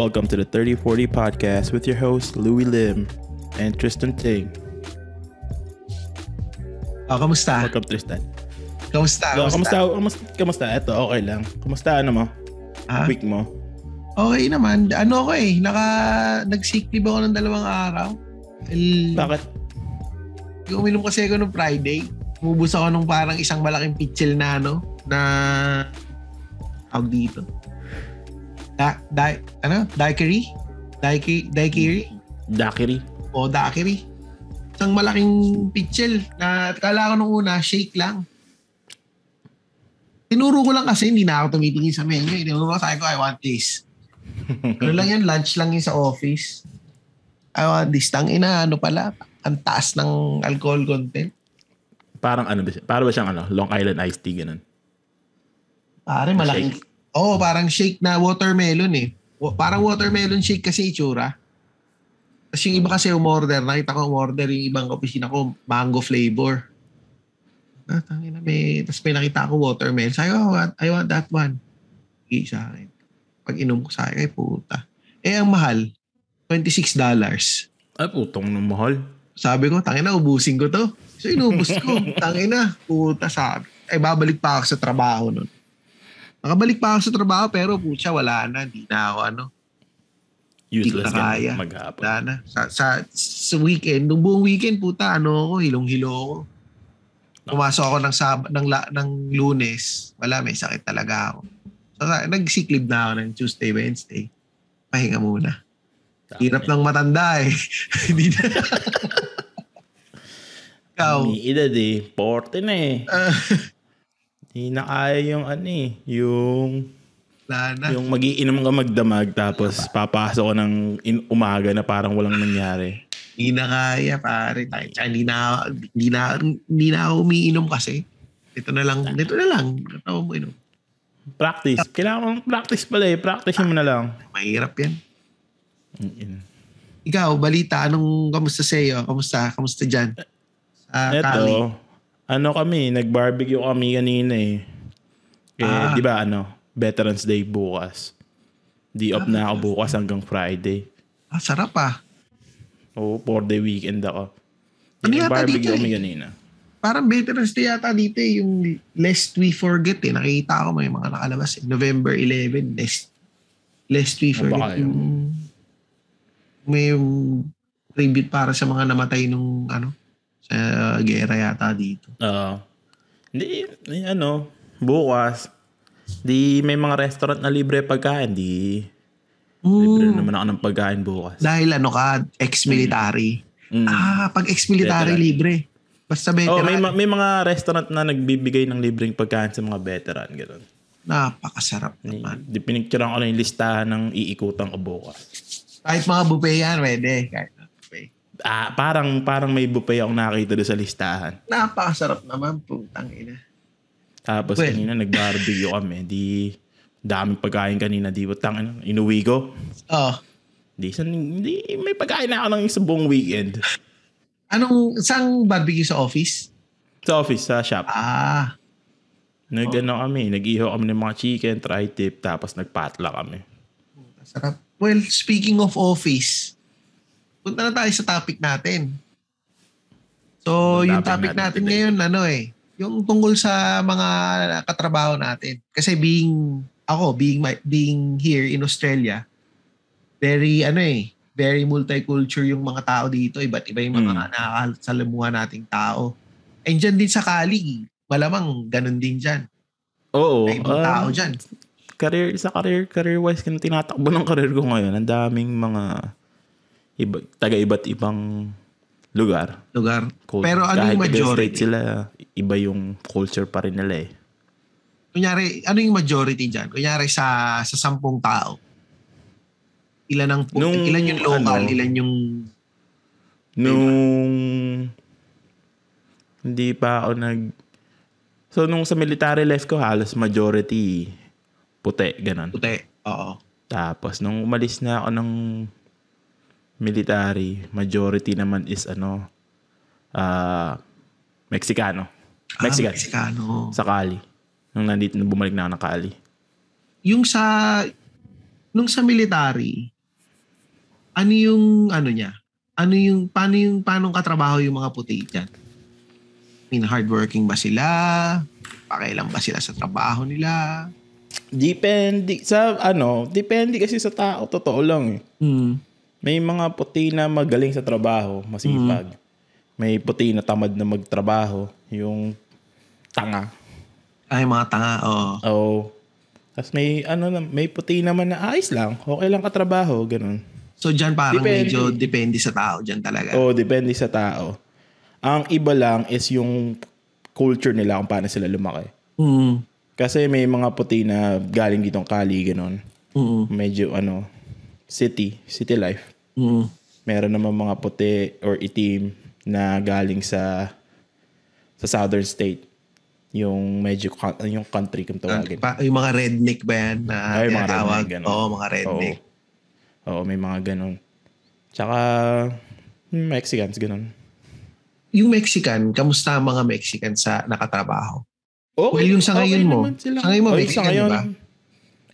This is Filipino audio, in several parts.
Welcome to the 3040 podcast with your host, Louis Lim and Tristan Ting. Oh, kamusta? Welcome, Tristan. Kamusta? Kamusta? Kamusta? Kamusta? kamusta? Ito, okay lang. Kamusta ano mo? Ha? Week mo? Okay naman. Ano ako eh, naka, nag-sick leave ako ng dalawang araw. El, Bakit? uminom kasi ako nung Friday. Umubos ako nung parang isang malaking pitchel na ano, na tawag dito. Da, da, ano? Daiquiri? Daiquiri? Daiquiri? Dakiri? O daiquiri? Isang malaking pitchel na kala ko nung una, shake lang. Tinuro ko lang kasi hindi na ako tumitingin sa menu. eh. Tinuro ko sabi ko, I want this. ano lang yan, lunch lang yun sa office. I want this. Tang ina, ano pala, ang taas ng alcohol content. Parang ano ba siya? Para ba siyang ano? Long Island iced tea, ganun. Pare, malaking... Oo, oh, parang shake na watermelon eh. Parang watermelon shake kasi itsura. Tapos yung iba kasi umorder, nakita ko umorder yung ibang opisina ko, mango flavor. Ah, tangina, may, tapos may nakita ko watermelon. Sabi ko, oh, I want that one. Okay, sa akin. Pag inom ko sa akin, ay puta. Eh, ang mahal, $26. Ay, putong na mahal. Sabi ko, tangina, ubusin ko to. So, inubos ko. tangina, puta, sabi. Ay, babalik pa ako sa trabaho nun. Nakabalik pa ako sa trabaho, pero pucha, wala na. Di na ako, ano, Useless Hindi ka kaya. maghapon. wala na. Sa, sa, sa weekend, nung buong weekend, puta, ano ako, hilong-hilo ako. Pumasok ako ng, sab ng, la, ng lunes, wala, may sakit talaga ako. So, sa- nag-sick leave na ako ng Tuesday, Wednesday. Pahinga muna. Hirap ng matanda eh. Hindi na. Ikaw, May edad eh. 40 na eh. ah, Hindi na kaya yung ano eh. Yung... wala na. Yung magiinom ka magdamag tapos papasok ko ng in- umaga na parang walang nangyari. Hindi na kaya, pare. Hindi na, hindi na, hindi na ako umiinom kasi. Ito na lang, dito na lang. Ito mo inom. Practice. Kailangan mong practice pala eh. Practice mo na lang. Mahirap yan. Ikaw, balita, anong kamusta sa iyo? Kamusta? Kamusta dyan? Sa Cali? Ano kami, nag-barbecue kami kanina eh. Eh, Ah. di ba ano, Veterans Day bukas. Di off na ako bukas hanggang Friday. Ah, sarap ah. Oo, four day weekend ako. Ano yata Nag-barbecue dito eh? kami kanina. Parang Veterans Day yata dito eh, yung Lest We Forget eh. Nakita ko may mga nakalabas eh. November 11, Lest, Lest We Ano ba Forget. kayo? Yung, may tribute para sa mga namatay nung ano, sa gera yata dito. Oo. Hindi, eh, ano, bukas, di may mga restaurant na libre pagkain, di libre Mm, naman ako ng pagkain bukas. dahil ano ka, ex-military. Mm. Ah, pag ex-military Veteran. libre. Basta Oh, veteran. may, ma- may mga restaurant na nagbibigay ng libreng pagkain sa mga veteran. Ganun. Napakasarap naman. di pinicturean ko na yung listahan ng iikutan ko bukas. Kahit mga buffet yan, pwede. Kahit. Ah, parang parang may buffet akong nakita doon sa listahan. Napakasarap naman, putang ina. Tapos Well. kanina nag-barbecue kami. Di daming pagkain kanina. Di butang ano, inuwi ko. Oh, Di, san, di may pagkain na ako ng isang buong weekend. anong, saan barbecue sa office? Sa office, sa shop. Ah, Nag, ano kami, nag-iho kami ng mga chicken, tri-tip, tapos nagpatla kami. sarap. Well, speaking of office, punta na tayo sa topic natin. So, yung topic topic natin natin ngayon, ano eh, yung tungkol sa mga katrabaho natin. Kasi being, ako, being, my, being here in Australia, very, ano eh, very multicultural yung mga tao dito. Iba't iba yung mga Mm. nakakasalamuha nating tao. And dyan din sa Cali, malamang ganun din dyan. Oo. May ibang ah, tao dyan. career, sa career, career-wise, kung tinatakbo ng career ko ngayon, ang daming mga iba, taga-iba't ibang lugar. Lugar. Cul- Pero ano yung majority? sila, iba yung culture pa rin nila eh. Kunyari, ano yung majority dyan? Kunyari sa sa sampung tao. Ilan ang Nung, ilan yung local, ano, ilan yung Nung hindi pa ako nag So nung sa military life ko halos majority puti ganun. puti. Oo. Tapos nung umalis na ako ng military, majority naman is ano ah Mexicano. Mexican. Ah, Mexicano. Sa Cali. Nung nandito, nung bumalik na ako ng Cali. Yung sa nung sa military, ano yung ano niya? Ano yung paano yung paano katrabaho yung mga puti diyan? I mean, hardworking ba sila? Pakailan ba sila sa trabaho nila? Depende sa ano, depende kasi sa tao, totoo lang eh. Hmm. May mga puti na magaling sa trabaho, masipag. May puti na tamad na magtrabaho, yung tanga. Ay, mga tanga, oo. Oo. Tapos may ano may puti naman na ayos lang, okay lang katrabaho, ganun. So, dyan parang Depende. medyo depende sa tao dyan talaga. Oo, depende sa tao. Ang iba lang is yung culture nila kung paano sila lumaki. Mm. Kasi may mga puti na galing ditong Cali, ganun. Mm. Medyo ano, city, city life. Mm. Meron naman mga puti or itim na galing sa sa southern state. Yung medyo yung country kung tawagin. Pa, yung mga redneck ba yan na Ay, mga tinatawag? redneck. Oo, mga redneck. Oo. Oo, may mga ganun. Tsaka hmm, Mexicans, ganun. Yung Mexican, kamusta ang mga Mexican sa nakatrabaho? Okay, Well, yung sa ngayon mo, naman silang- sa ngayon mo, yung Mexican, di ba?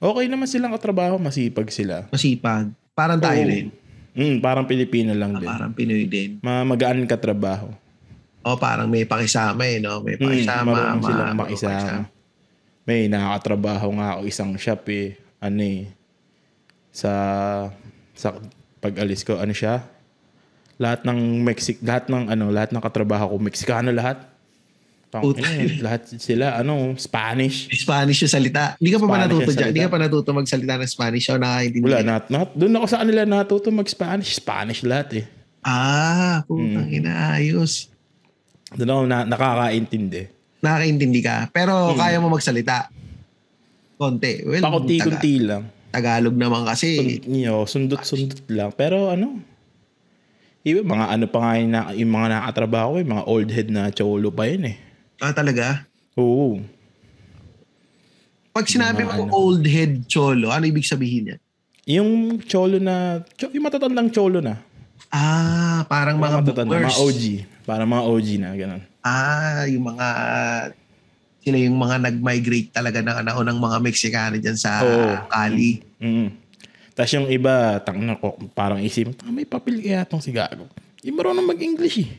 Okay naman silang katrabaho, masipag sila. Masipag. Parang tayo Oo. rin. Mm, parang Pilipino lang Ah, din. Parang Pinoy din. Ma magaan katrabaho. O parang may pakisama eh, no? May Mm, pakisama. marunong ma- silang makisama. May nakakatrabaho nga ako isang shop eh. Ano eh. Sa, sa pag-alis ko, ano siya? Lahat ng Mexic, lahat ng ano, lahat ng katrabaho ko, Mexicano lahat. Pang, eh, lahat sila, ano, Spanish. Spanish yung salita. Hindi ka pa ba Spanish natuto yung dyan? Hindi ka pa natuto magsalita ng Spanish o nakakaintindi? Wala, ka? nat, nat, doon ako sa kanila natuto mag-Spanish. Spanish lahat eh. Ah, Mm. putang ina, ayos. Doon ako na, nakakaintindi. Nakakaintindi ka. Pero Hmm. kaya mo magsalita. Konti. Well, Pakunti-kunti lang. Taga- Tagalog naman kasi. Sun, you know, sundot-sundot lang. Pero ano, iba, mga ano pa nga yung, na, yung mga nakatrabaho ko, yung mga old head na cholo pa yun eh. Ah, talaga? Oo. Pag sinabi Mga mo ano. old head cholo, ano ibig sabihin yan? Yung cholo na, yung matatandang cholo na. Ah, parang mga, matatanda, boomers. mga OG. Parang mga OG na, ganun. Ah, yung mga sila yung mga nag-migrate talaga na naunang mga Mexicano dyan sa Oo. Cali. Mm. Tapos yung iba, tang na ko, parang isip, ah, may papel kaya tong si Gago. Hindi marunong mag-English eh.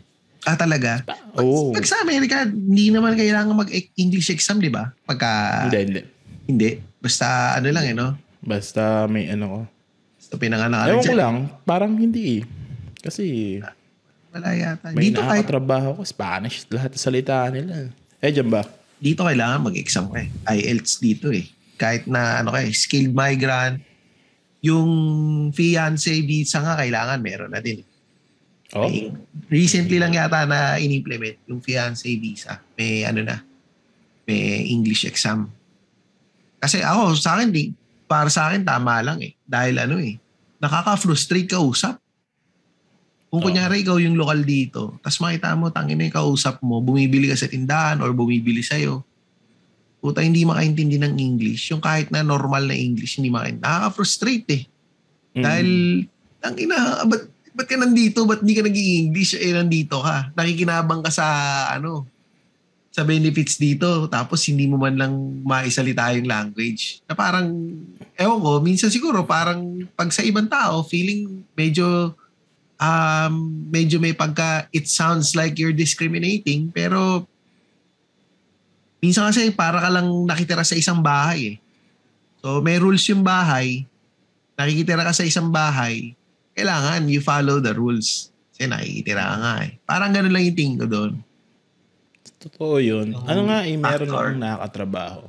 Ah, talaga? Oo. Pag sa Amerika, hindi naman kailangan mag-English exam, di ba? Pagka, Hindi, hindi. hindi. Basta ano lang eh, no? Basta may ano ko. Basta pinanganak Ewan ko lang, parang hindi eh. Kasi Wala yata. may Dito kahit, nakakatrabaho ko, Spanish, lahat ng salita nila. Eh, dyan ba? dito kailangan mag-exam ka eh. IELTS dito eh. Kahit na ano kay skilled migrant, yung fiancé visa nga kailangan meron na din. Oh, May- recently lang yata na in-implement yung fiancé visa. May ano na, may English exam. Kasi ako, sa akin, di, para sa akin, tama lang eh. Dahil ano eh, nakaka-frustrate ka usap. Kung Oo. kunyari ikaw yung lokal dito, tapos makita mo, tangin na yung kausap mo, bumibili ka sa tindahan or bumibili sa'yo, puta hindi makaintindi ng English. Yung kahit na normal na English, hindi makaintindi. Nakaka-frustrate eh. mm. Dahil, ang ina, ba't, ba't ka nandito? Ba't di ka nag english Eh, nandito ka. Nakikinabang ka sa, ano, sa benefits dito. Tapos, hindi mo man lang maisalita yung language. Na parang, ewan ko, minsan siguro, parang, pag sa ibang tao, feeling medyo, um, medyo may pagka, it sounds like you're discriminating. Pero, minsan kasi, para ka lang nakitira sa isang bahay eh. So, may rules yung bahay, nakikitira ka sa isang bahay, kailangan you follow the rules. Kasi nakikitira ka nga eh. Parang ganun lang yung tingin ko doon. Totoo yun. Yung ano nga, eh, meron factor. akong nakakatrabaho.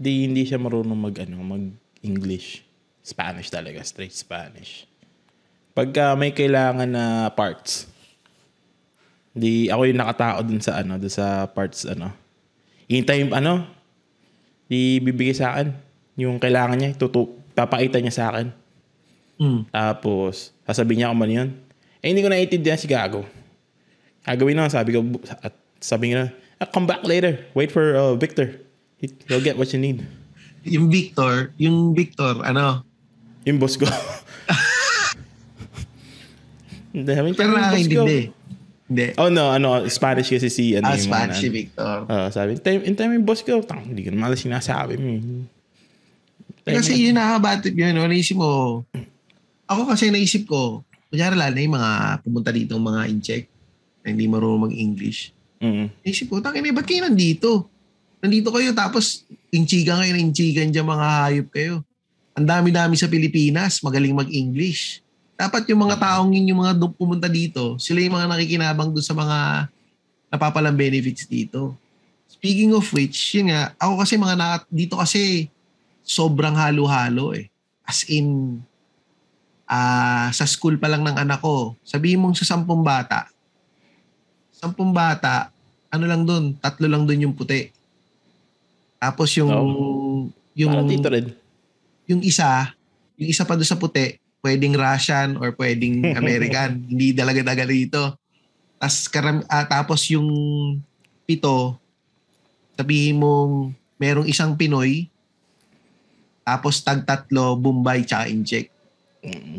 Di, hindi siya marunong mag, ano, mag-English. Spanish talaga, straight Spanish. Pagka may kailangan na parts, di ako yung nakatao dun sa ano, dun sa parts ano. Hintay ano, di bibigay sa akin yung kailangan niya, tutu papakita niya sa akin. Mm. Tapos, sasabihin niya kung ano yun. Eh, hindi ko naiintindihan si Gago. Gagawin na, sabi ko, at sabi niya, ah, come back later. Wait for uh, Victor. He'll get what you need. Yung Victor, yung Victor, ano, Yung boss ko. Hindi, sabi niya, pero nakakaintindi. Hindi. Oh no, ano, Spanish kasi si, ano, Ah, Spanish si. Victor. Ah, sabi, in time, in time yung boss ko, tang, hindi ko naman sinasabi mo. eh." Kasi yun nakakabatip yun. Ano naisip mo? Ako kasi naisip ko, kunyari lalo na yung mga pumunta dito mga incheck na hindi marunong mag-English. Mm. Naisip ko, tangin ba't kayo nandito? Nandito kayo tapos inchigan kayo, inchigan dyan mga hayop kayo. Ang dami-dami sa Pilipinas, magaling mag-English. Dapat yung mga taong yun, yung mga pumunta dito, sila yung mga nakikinabang doon sa mga napapalang benefits dito. Speaking of which, yun nga, ako kasi mga na, dito kasi sobrang halo-halo eh. As in, ah sa school pa lang ng anak ko, sabihin mong sa sampung bata, sampung bata, ano lang doon, tatlo lang doon yung puti. Tapos yung, yung, Parang dito rin. yung isa, yung isa pa doon sa puti, pwedeng Russian or pwedeng American. Hindi dalaga-daga rito. Tas, karam, ah, tapos yung pito, sabihin mong merong isang Pinoy, tapos tag tatlo, Bombay tsaka Incheck.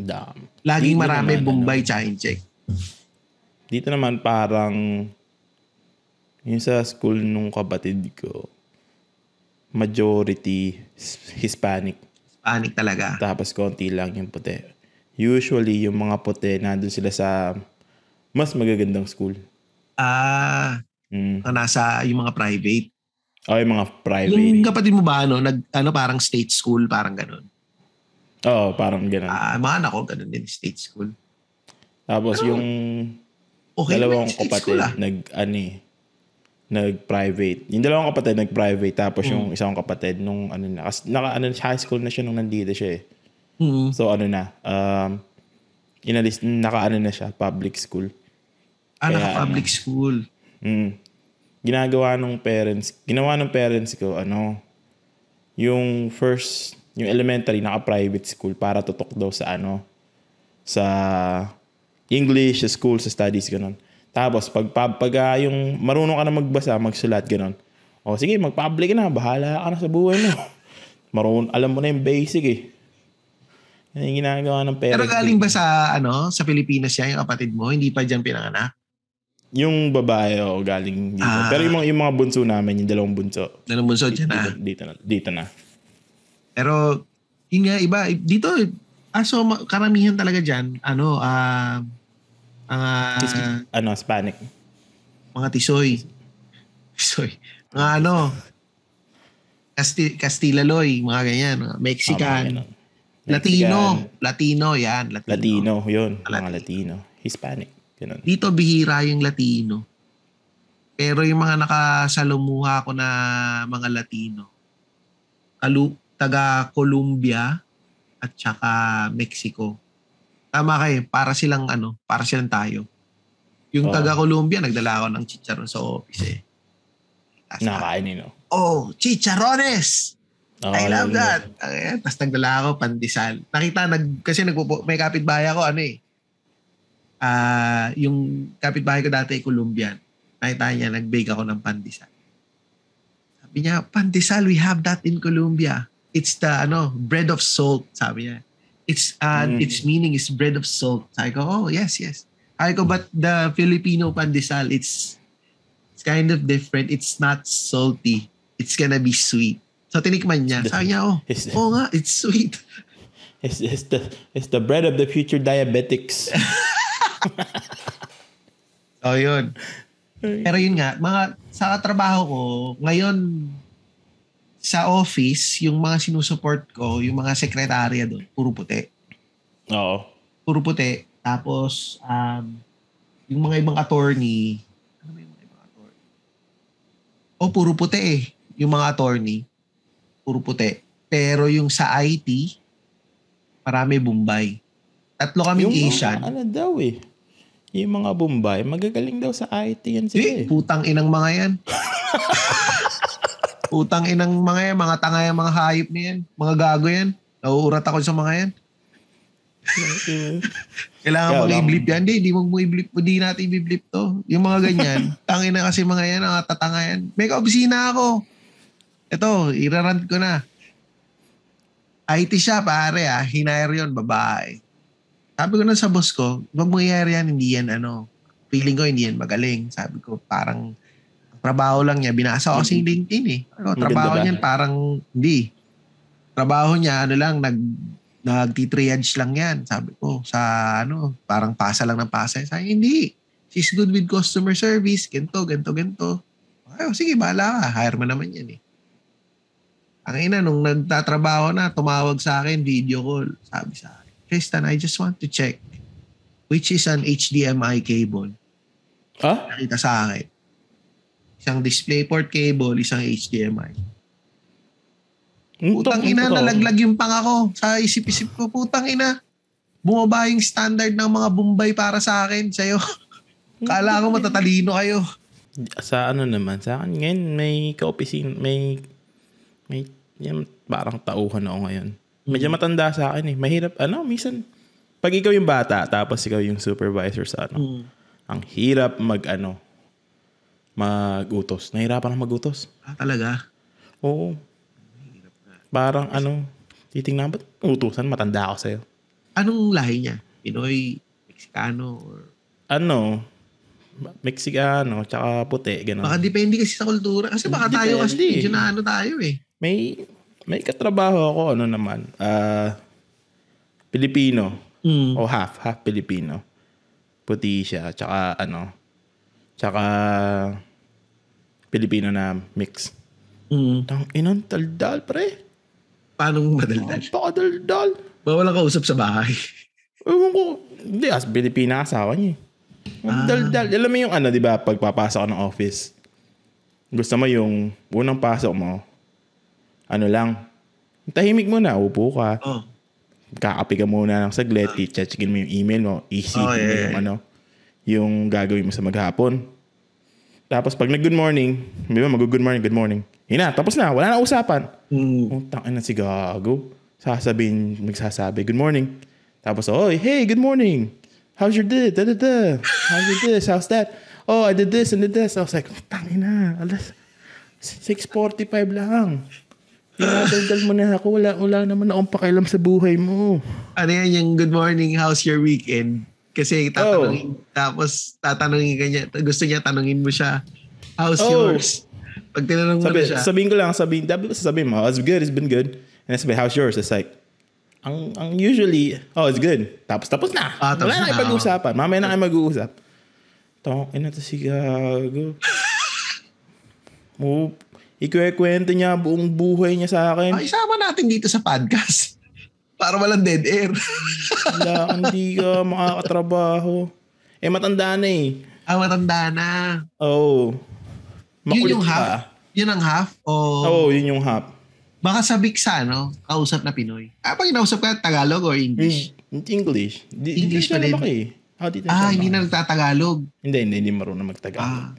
Dam. Laging Dito marami naman, Bombay ano, tsaka Incheck. Dito naman parang yung sa school nung kapatid ko, majority Hispanic. Panic talaga. Tapos konti lang yung puti. Usually, yung mga puti, nandun sila sa mas magagandang school. Ah, Mm. na nasa yung mga private. O yung mga private. Yung kapatid mo ba ano, nag ano parang state school, parang ganun. Oo, parang ganun. Ah, mga anak ko ganun din state school. Tapos Pero, yung Okay, dalawang kapatid, school, ah. nag, ano eh, nag-private. Yung dalawang kapatid, nag-private. Tapos Hmm. yung isang kapatid, nung ano na, kasi naka, ano, high school na siya nung nandito siya eh. Mm. So ano na, um, inalis, naka ano na siya, public school. Ah, Kaya, naka-public school. Mm. Ginagawa ng parents, ginawa ng parents ko, ano, yung first, yung elementary, naka-private school para tutok daw sa ano, sa English, sa school, sa studies, ganun. Tapos, pag, pag, pag ah, yung marunong ka na magbasa, magsulat, ganun. O sige, mag-public na, bahala ka na sa buhay mo. Marunong, alam mo na yung basic eh. Yan yung ginagawa ng parents. Pero galing ba sa ano, sa Pilipinas siya yung kapatid mo? Hindi pa diyan pinanganak? Yung babae, o galing dito. Ah. Pero yung mga, yung mga bunso namin, yung dalawang bunso, Dalawang bunso dito, dyan na. dito, na. Dito na. Pero, yun nga, iba. Dito, ah, so, ma- karamihan talaga dyan, ano, ah, mga, ano, Hispanic. mga tisoy. Tisoy. Mga ano, Casti- Castilaloy, mga ganyan. mga Mexican. Ah, mga. Latino. Latino, yan. Latino. Latino, yun. Mga Latino. Latino. Hispanic. Ganun. Dito, bihira yung Latino. Pero yung mga nakasalumuha ko na mga Latino, kalu, taga Colombia at saka Mexico. Tama kayo, para silang ano, para silang tayo. Yung Oo. taga Colombia, nagdala ako ng chicharon sa office eh. Nakakain no? oh, chicharones! Oh, I love that. Ayan, tapos nagdala ako pandesal. Nakita, nag, kasi nagpupo, may kapitbahay ako, ano eh. Ah, yung kapitbahay ko dati, Colombian. Nakita niya, nag-bake ako ng pandesal. Sabi niya, pandesal, we have that in Colombia. It's the, ano, bread of salt, sabi niya. It's, uh, Mm. its meaning is bread of salt. Sabi ko, oh, yes, yes. Sabi ko, but the Filipino pandesal, it's, it's kind of different. It's not salty. It's gonna be sweet. So, tinikman niya. Sabi niya, oh, Oo nga, it's sweet. it's, it's, the, it's the bread of the future diabetics. So, yun. Pero yun nga, mga sa trabaho ko, ngayon sa office, yung mga sinusuport ko, yung mga sekretarya doon, puro puti. Oo. Puro puti. Tapos, um, yung mga ibang attorney, ano ba yung mga ibang attorney? O, puro puti eh. Yung mga attorney, puro puti. Pero yung sa IT, marami Bombay. Tatlo kaming Yung mga Asian. ano daw eh. Yung mga Bombay, magagaling daw sa IT yan sila Eh, eh. putang inang mga yan. putang inang mga yan, mga tanga yan, mga hayop na yan, mga gago yan. Nauurat ako sa mga yan. Kailangan mo i-blip yan. Hindi, hindi mo mo i-blip. Hindi natin i-blip to. Yung mga ganyan. tangin na kasi mga yan, mga tatanga yan. May kaobisina ako. Ito, irarant ko na. IT siya, pare ah. Hinire yun, babae. Sabi ko na sa boss ko, wag mo i-hire yan, hindi yan ano. Feeling ko hindi yan magaling. Sabi ko, parang trabaho lang niya. Binasa ko kasi LinkedIn eh. Ano, Maganda trabaho ba? niyan parang hindi. trabaho niya, ano lang, nag, nagtitriage lang yan. Sabi ko, sa ano, parang pasa lang ng pasa. Sabi, hindi. She's good with customer service. Ganto, ganto, ganto. Ay, sige, bahala ka. Hire mo naman yan eh. Ang ina, nung nagtatrabaho na, tumawag sa akin, video call. Sabi sa akin, Tristan, I just want to check which is an HDMI cable. Ah? Nakita sa akin. Isang DisplayPort cable, isang HDMI. Putang ina, nalaglag yung pang ako. Sa isip-isip ko, putang ina. Bumaba yung standard ng mga Bombay para sa akin, sa'yo. Kala ko matatalino kayo. Sa ano naman, sa akin ngayon, may ka-opisina, may, may, yan, parang tauhan ako ngayon. Medyo matanda sa akin eh. Mahirap, ano, minsan, pag ikaw yung bata, tapos ikaw yung supervisor sa ano, Hmm. ang hirap mag, ano, mag-utos. Nahirapan ako mag-utos. Ah, talaga? Oo. Parang ano, titingnan, ba't utusan? Matanda ako sa'yo. Anong lahi niya? Pinoy, Mexicano, or... Ano, Mexicano, tsaka puti, gano'n. Baka depende kasi sa kultura. Kasi baka tayo kasi Depende. medyo na ano tayo eh. May, may katrabaho ako, ano naman, ah, Pilipino. Mm. O half, half Pilipino. Puti siya, tsaka ano, tsaka Pilipino na mix. Mm. Tang inang daldal, pre. Paano madaldal? Napakadaldal. Bawal ang kausap sa bahay. Ewan ko, hindi, as Pilipina asawa niya eh. Ang daldal. Alam mo yung ano, di ba, pagpapasok ka ng office, gusto mo yung unang pasok mo, ano lang, tahimik mo na, upo ka, Oh. kakapi ka muna ng saglit, i-checkin mo yung email mo, isipin Oh, mo yeah, yung yeah. ano, yung gagawin mo sa maghapon. Tapos pag nag-good morning, di ba mag-good morning, good morning. Yun na, tapos na, wala na usapan. Mm. Utang ina si gago. Sasabihin, magsasabi, good morning. Tapos, oh, hey, good morning. How's your day? Da, da, da. How's your this? How's that? Oh, I did this and did this. I was like, utang ina, alas, 6.45 lang. Dinadaldal mo na ako. Wala, wala naman akong pakialam sa buhay mo. Ano yan yung good morning, how's your weekend? Kasi tatanungin, tapos tatanungin ka niya, gusto niya tanungin mo siya, how's Oh. yours? Pag tinanong mo Sabi, na siya, sabihin ko lang, sabihin, dapat sabihin mo, oh, it's good, it's been good. And then sabi, how's yours? It's like, ang, ang usually, oh, it's good. Tapos, tapos na. Ah, tapos Wala na na, pag-uusapan. Mamaya na kayo mag-uusap. Tong, ina to si Gago. Mo, ikwekwento niya buong buhay niya sa akin. ah, isama natin dito sa podcast. Para walang dead air. Wala, hindi ka makakatrabaho. Eh, matanda na eh. ah, matanda na. Oo. Oh. Yun yung Makulit half? Yun ang half? Oo, oh, yun yung half. baka sa ano, kausap na Pinoy. Ah, pag inausap ka, Tagalog or English? Hmm, English. Di, English pa din. eh. Oh, dito Ah, hindi na nagtatagalog. Hindi, hindi, hindi marunong magtagalog. Ah,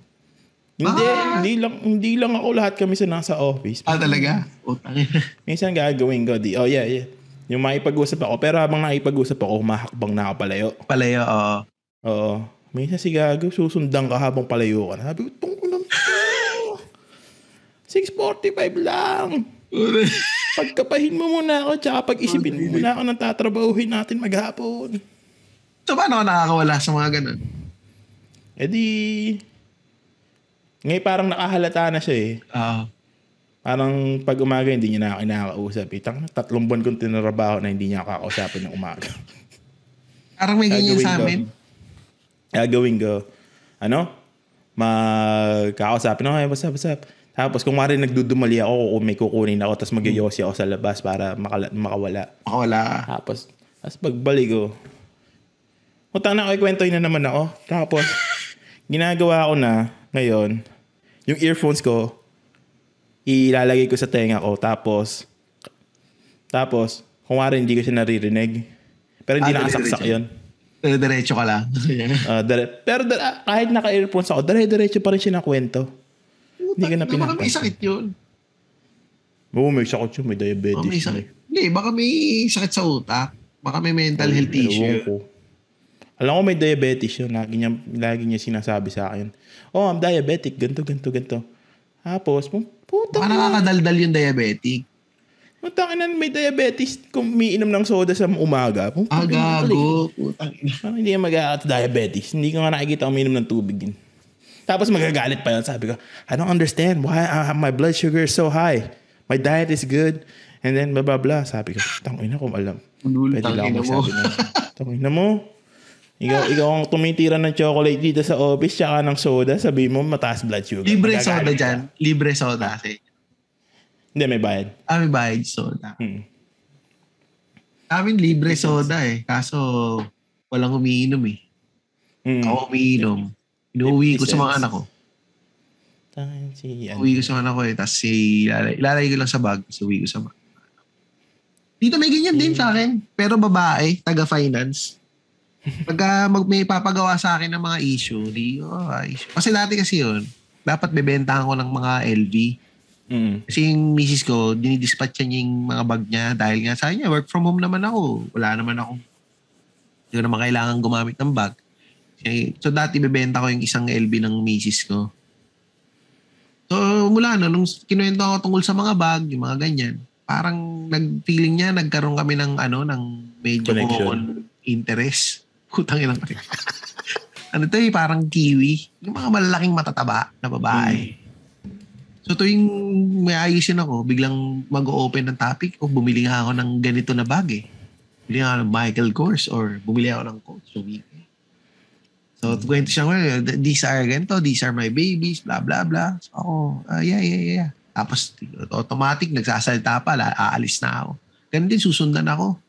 Hindi, Ah. hindi lang hindi lang ako lahat kami sa nasa office. ah talaga? Utang. Minsan gagawin ko di. Oh yeah, yeah. Yung makipag-usap ako, pero habang nakipag-usap ako, humahakbang na ako palayo. Palayo, oo. Oo. Minsan si Gago, susundan ka habang palayo ka. Sabi ko, itong unang 6.45 lang. Pagkapahin mo muna ako, tsaka pag-isipin mo muna ako ng tatrabahuhin natin maghapon. So, paano ka nakakawala sa mga ganun? Eh di, ngayon parang nakahalata na siya eh. Ah. Parang pag umaga hindi niya na ako kinakausap. Itang tatlong buwan kong tinrabaho na hindi niya ako kakausapin ng umaga. parang may ganyan sa amin. Gagawin ko, ano? Magkakausapin, okay, what's up, what's up? Tapos kung mari nagdudumali ako o may kukunin ako tapos magyoyosi ako sa labas para makala, makawala. Makawala. Tapos, tapos pagbalik ko, Punta na ako, ikwentohin na naman ako. Tapos, ginagawa ko na ngayon, yung earphones ko, ilalagay ko sa tenga ko. Tapos, tapos, kung wari hindi ko siya naririnig. Pero hindi Ah, nakasaksak yun. Pero diretso ka lang. Ah, dire- pero ah, kahit naka-earphones ako, dire-diretso pa rin siya ng kwento. Hindi ka na Baka may pinapansin. sakit yun. Oo, may sakit yun. May diabetes. Baka may sakit. Hindi, baka may sakit sa utak. Baka may mental health Ewan issue. ko. Alam ko may diabetes yun. Lagi niya, lagi niya sinasabi sa akin. Oh, I'm diabetic. Ganto, ganto, ganto. Tapos, pu- puta Baka na. nakakadaldal yung diabetic. Puta na, may diabetes kung umiinom ng soda sa umaga. Puta Ah, na, balik. gago. Parang hindi ka mag diabetes. Hindi ko nga nakikita uminom ng tubig din. Tapos magagalit pa yun. Sabi ko, I don't understand why uh, my blood sugar is so high. My diet is good. And then, blah, blah, blah. Sabi ko, tangin na kung alam. Pwede lang ako mo. magsabi na, tangin na mo. Ikaw, ikaw ang tumitira ng chocolate dito sa office tsaka ng soda. Sabi mo, mataas blood sugar. Libre Magagalit soda ka. dyan. Libre soda kasi. Hindi, may bayad. Ah, may bayad soda. Hmm. Amin libre soda eh. Kaso walang umiinom eh. Hmm. Ako umiinom. Inuwi ko sa 50 mga anak ko. Tangin si ano. Uwi ko sa mga anak ko eh. Tapos si, ilalagay, ilalagay ko lang sa bag. Tapos uwi ko sa mga Dito may ganyan din sa akin. Pero babae, taga-finance. Pagka mag, may papagawa sa akin ng mga issue, di, oh, ah, issue. Kasi dati kasi yun, dapat bebentahan ko ng mga LV. Hmm. Kasi yung misis ko, dinidispatch niya yung mga bag niya dahil nga sa niya, work from home naman ako. Wala naman ako. Hindi ko naman kailangan gumamit ng bag. So dati bebenta ko yung isang LB ng misis ko. So mula na, nung kinuwento ako tungkol sa mga bag, yung mga ganyan, parang nag-feeling niya, nagkaroon kami ng ano, ng medyo Connection. on interest. Putang ina ano to eh, parang kiwi. Yung mga malalaking matataba na babae. So tuwing may ayusin ako, biglang mag-open ng topic o bumili nga ako ng ganito na bag eh. Bumili nga ako ng Michael Kors or bumili ako ng Coach so, So, kwento siya, these are ganito, these are my babies, blah, blah, blah. So, ako, ah, yeah, yeah, yeah. Tapos, automatic, nagsasalita pa, aalis na ako. Ganun din, susundan ako.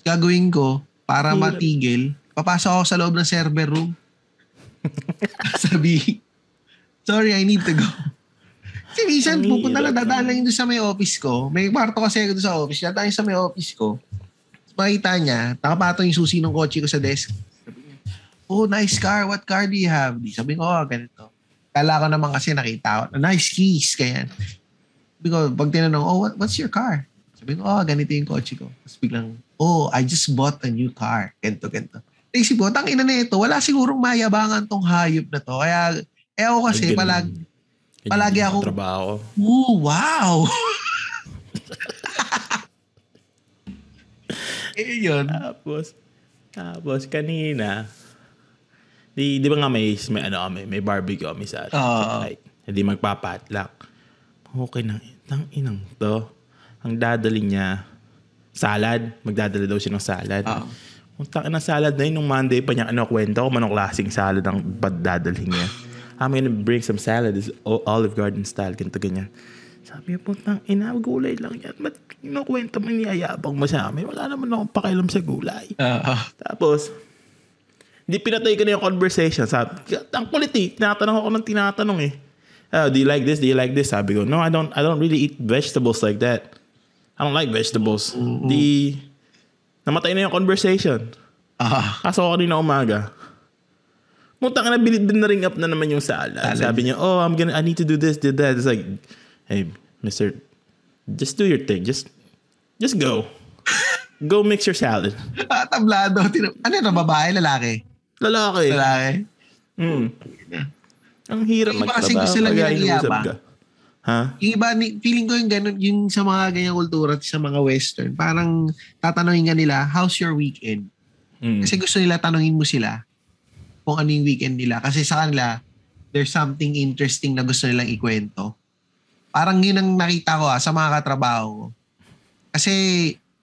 Gagawin ko, para Hirap. matigil, papasok ako sa loob ng server room. Sabi, sorry, I need to go. Kasi minsan, pupunta lang, dadaan lang doon sa may office ko. May kwarto kasi ako doon sa office. Dadaan yun sa may office ko. Makita niya, nakapatong yung susi ng kotse ko sa desk. Sabi niya, oh, nice car. What car do you have? Di sabi ko, oh, ganito. Kala ko naman kasi nakita ko, nice keys, kaya. Sabi ko, pag tinanong, oh, what, what's your car? Sabi ko, oh, ganito yung kotse ko. Tapos biglang, oh, I just bought a new car. Ganito, ganito. Naisip ko, tang ina na ito, wala sigurong mayabangan tong hayop na to. Kaya, eh ako kasi, Ganun. palag, palagi akong- Trabaho. Ooh, wow! eh, yun. Tapos, tapos kanina, di, di ba nga may, may ano kami, may barbecue kami sa atin. Oo. Right. Hindi magpapatlak. Okay na, tang inang to. Ang dadali niya, salad. Magdadala daw siya ng salad. Oo. Kung takin ng salad na yun, nung Monday pa niya, ano, kwento kung anong klaseng salad ang dadalhin niya. I'm gonna bring some salad. It's o- Olive Garden style. Ganito, ganyan. Sabi niya, putang ina, gulay lang yan. Ba't kinukwento mo niyayabang mo sa amin? Wala naman akong pakialam sa gulay. Oo. Tapos, hindi pinatay ko na yung conversation. Sabi, ang kulit eh. Tinatanong ako ng tinatanong eh. Oh, do you like this? Do you like this? Sabi ko, no, I don't, I don't really eat vegetables like that. I don't like vegetables. Di, namatay na yung conversation. Ah. Kaso ako kanina umaga. Mutang na, bin, binaring up na naman yung salad. Salad. Sabi niya, oh, I'm gonna, I need to do this, do that. It's like, hey, mister, just do your thing. Just, just go. go mix your salad. Ah, tablado. Ano yun, babae, lalaki? Lalaki. Lalaki. Mm. Ang hirap iba kasi magtrabaho gusto lang yung ka. Ha? Yung iba, ni- feeling ko yung ganun, yung sa mga ganyang kultura at sa mga western, parang tatanungin ka nila, how's your weekend? Mm. Kasi gusto nila tanungin mo sila kung ano yung weekend nila. Kasi sa kanila, there's something interesting na gusto nilang ikwento. Parang yun ang nakita ko ah, sa mga katrabaho ko. Kasi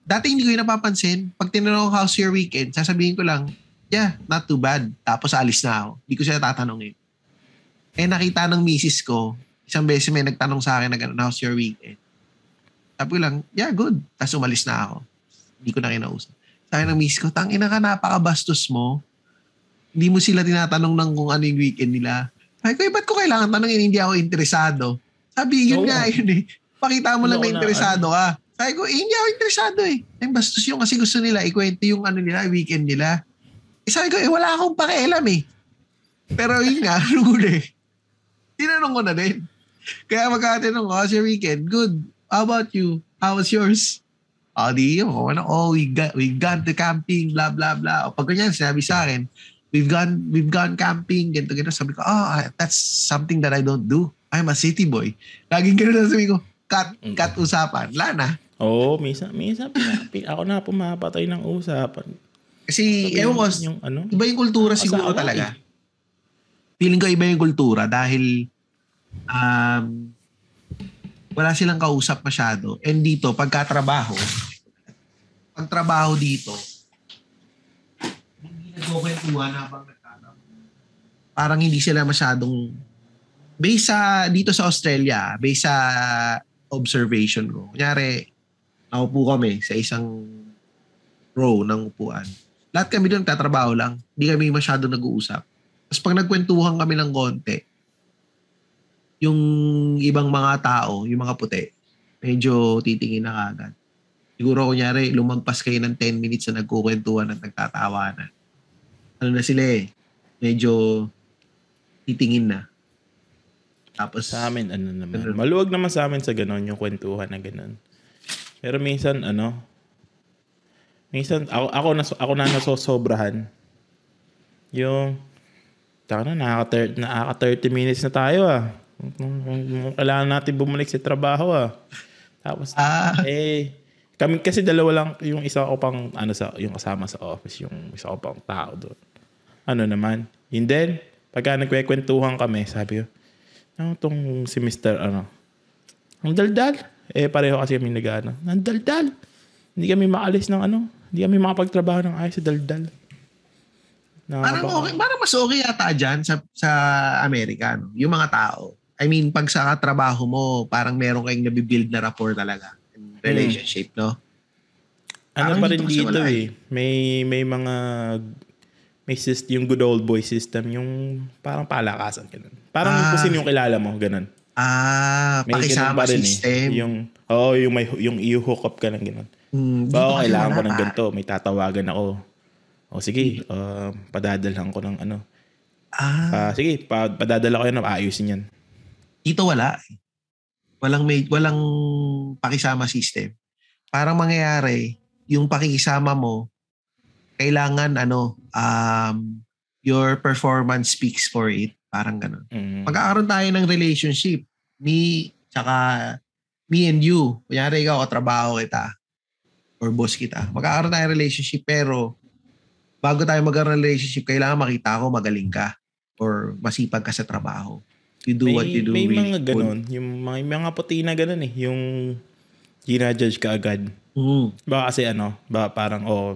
dati hindi ko yun napapansin. Pag tinanong ko, how's your weekend, sasabihin ko lang, yeah, not too bad. Tapos alis na ako. Hindi ko sila tatanungin. Eh nakita ng misis ko, isang beses may nagtanong sa akin na gano'n, how's your weekend? Sabi ko lang, yeah, good. Tapos umalis na ako. Hindi ko na kinausap. Sabi ng misis ko, tangina ka, napakabastos mo. Hindi mo sila tinatanong ng kung ano yung weekend nila. Sabi ko, eh, ba't ko kailangan tanongin? Hindi ako interesado. Sabi, yun Oo. nga yun eh. Pakita mo lang na interesado ka. Sabi ko, eh, hindi ako interesado eh. Yung bastos yung kasi gusto nila, ikwento yung ano nila, weekend nila. Eh, sabi ko, eh, wala akong pakialam eh. Pero yun nga, nung huli, tinanong ko na din. Kaya magkatinong ko, how's your weekend? Good. How about you? How was yours? O di yun, oh, ano, oh, we got, we gone to camping, blah, blah, blah. O pag ganyan, sinabi sa akin, we've gone, we've gone camping, ganito, ganito. Sabi ko, oh, that's something that I don't do. I'm a city boy. Laging ganun lang sabi ko, cut, cut usapan. Wala na. Oo, oh, misa, misa, pinapi, ako na pumapatay ng usapan. Kasi, Sabi ewan ko, yung, ano? iba yung kultura Asawa siguro eh. talaga. Feeling ko iba yung kultura dahil um, wala silang kausap masyado. And dito, pagkatrabaho, pagtrabaho dito, hindi nagkukwentuhan habang nagtatrabaho. Parang hindi sila masyadong based sa dito sa Australia, based sa observation ko. Kunyari, naupo kami sa isang row ng upuan. Lahat kami doon tatrabaho lang. Hindi kami masyado nag-uusap. Tapos pag nagkwentuhan kami ng konti, yung ibang mga tao, yung mga puti, medyo titingin na kagad. Siguro kunyari, lumagpas kayo ng 10 minutes na nagkukwentuhan at nagtatawanan. Ano na sila eh, medyo titingin na. Tapos, Sa amin, ano naman. Ganun. Maluwag naman sa amin sa ganon, yung kwentuhan na ganon. Pero minsan, ano, minsan, ako, ako, na, ako na nasosobrahan. Yung, taka na, nakaka, nakaka 30 minutes na tayo ah. Kailangan natin bumalik sa trabaho ah. Tapos, ah, eh, kami kasi dalawa lang, yung isa ko pang, ano sa, yung kasama sa office, yung isa ko pang tao doon. Ano naman. And then, pagka nagkwekwentuhan kami, sabi ko, ano tong si Mr. ano, ang daldal. Eh, pareho kasi kami nag ano, ang daldal. Hindi kami maalis ng ano, hindi kami makapagtrabaho ng ayos sa daldal. parang Nakaka- okay, parang mas okay yata dyan sa, sa Amerika, no? yung mga tao. I mean, pag sa trabaho mo, parang meron kayong nabibuild na rapport talaga. and Relationship, no? Ano Parang pa rin dito eh. May, may mga, may system, yung good old boy system, yung parang palakasan, ganun. Parang Ah. kung sino yung kilala mo, ganun. Ah, May pakisama pa rin system. Eh. Yung, oo, yung, may, yung i-hook up ka ng ganun. Hmm, dito Ba, kailangan ko ng ganito. May tatawagan ako. O sige, uh, padadalhan ko ng ano. Ah, Ah, sige, pa, padadala ko yan. Ayusin yan. Dito wala. Walang may, walang pakisama system. Parang mangyayari, yung pakikisama mo, kailangan ano, um, your performance speaks for it. Parang ganun. Mm. Magkakaroon tayo ng relationship. Me, tsaka me and you. Kunyari ikaw, katrabaho kita. Or boss kita. Magkakaroon tayo ng relationship pero bago tayo magkaroon ng relationship, kailangan makita ko magaling ka or masipag ka sa trabaho. You do may, what you do. may really mga ganun. Yung mga, may mga puti na ganun eh. Yung ginajudge ka agad. Mm. Baka kasi ano, baka parang, oh,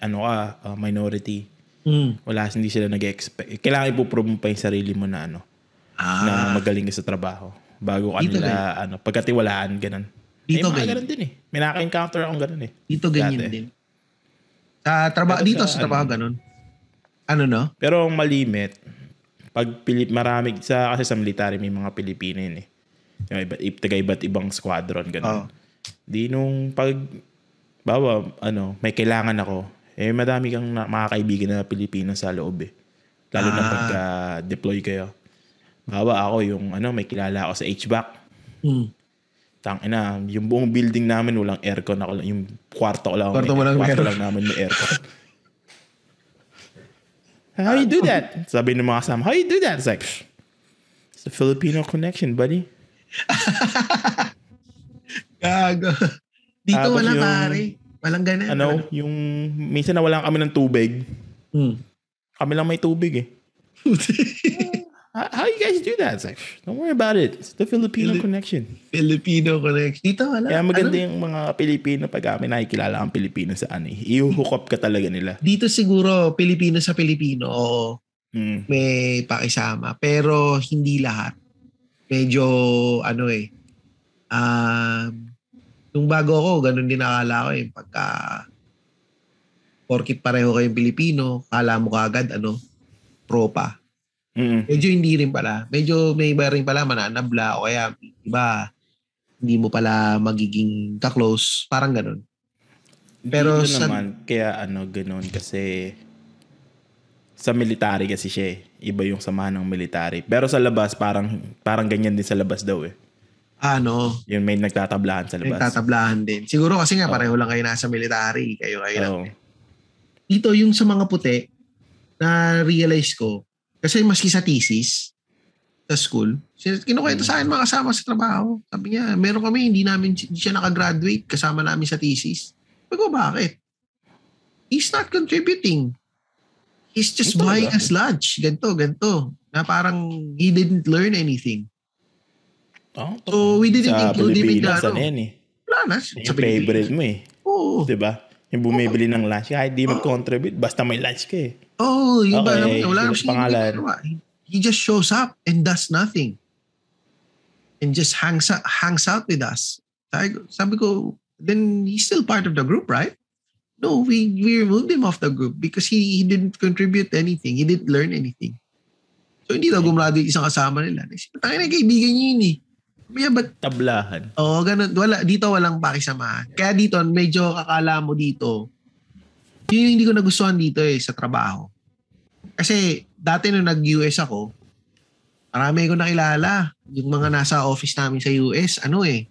ano ka, uh, minority. Mm. Wala, hindi sila nag-expect. Kailangan ipoprove mo pa yung sarili mo na ano, na Ah, magaling ka sa trabaho. Bago ka Dito nila, ano, pagkatiwalaan, ganun. Dito May mga ganyan. ganun din eh. May naka-encounter akong ganun eh. dito ganyan Dati. din. Sa trabaho, dito sa sa trabaho ano? ganun. Ano no? Pero ang malimit, pag Pilip, marami, sa, kasi sa military may mga Pilipino yun eh. Yung iba, taga iba't ibang squadron, ganun. Oh. Di nung pag, bawa, ano, may kailangan ako, eh madami kang na, mga kaibigan na Pilipino sa loob eh. Lalo na Ah. pagka deploy kayo. Bawa ako yung, ano, may kilala ako sa HVAC. Mm. Tang ina, yung buong building namin walang aircon ako lang, yung kwarto ko lang, Kwarto mo lang kwarto lang namin may aircon. How you do that? Sabi ng mga kasama, how you do that? It's like, "Shh, it's the Filipino connection, buddy. Gago. Dito Tapos wala yung- pare. Walang ganun. Ano, yung, minsan nawalan kami ng tubig. Hmm. Kami lang may tubig eh. How, how you guys do that? It's like, "Shh, don't worry about it. It's the Filipino Fili- connection. Filipino connection. Dito wala. Kaya maganda Ano? yung mga Pilipino pag kami nakikilala ang Pilipino sa ano eh. I-hook up ka talaga nila. Dito siguro Pilipino sa Pilipino oo, Mm. may pakisama pero hindi lahat. Medyo ano eh. Um, nung bago ako, ganun din akala ko eh. Pagka porkit pareho kayong Pilipino, kala mo kaagad ano, propa. Mm. Medyo hindi rin pala. Medyo may iba rin pala mananabla o kaya iba hindi mo pala magiging ka-close. Parang ganun. Pero Pero sa- naman, kaya ano, ganun kasi sa military kasi siya eh. Iba yung samahan ng military. Pero sa labas, parang parang ganyan din sa labas daw eh. Ano, Yung may nagtatablahan sa labas. nagtatablahan din. Siguro kasi nga Oo. pareho lang kayo nasa military. Kayo kayo lang. Oo. Dito yung sa mga puti, na realize ko, kasi maski sa thesis, sa school, kinukwento sa akin mga kasama sa trabaho. Sabi niya, meron kami, hindi namin, hindi siya nakagraduate, kasama namin sa thesis. Ko, bakit? He's not contributing. He's just Ito buying us lunch. Ganto, ganto. Na parang he didn't learn anything. Oh, So, we didn't sa include him in the Pilipinas, ano. ano yan eh. Wala na. Sa favorite mo eh. Oo. Di ba? Yung bumibili ng lunch, kahit di mag-contribute, basta may lunch ka eh. Oo, yung ba Okay, naman, wala naman yung siya pangalan. ginagawa. He just shows up and does nothing. And just hangs out, hangs out with us. Sabi ko, sabi ko, then he's still part of the group, right? No, we, we removed him off the group because he, he didn't contribute anything. He didn't learn anything. So hindi daw gumrado yung isang kasama nila. Tayo na kaibigan niyo yun eh. Kaya ba't Tablahan. Oo, ganun. Wala, dito walang pakisamahan. Kaya dito, medyo kakala mo dito, yun yung hindi ko nagustuhan dito eh, sa trabaho. Kasi dati nung nag-US ako, marami ko nakilala. Yung mga nasa office namin sa US, ano eh,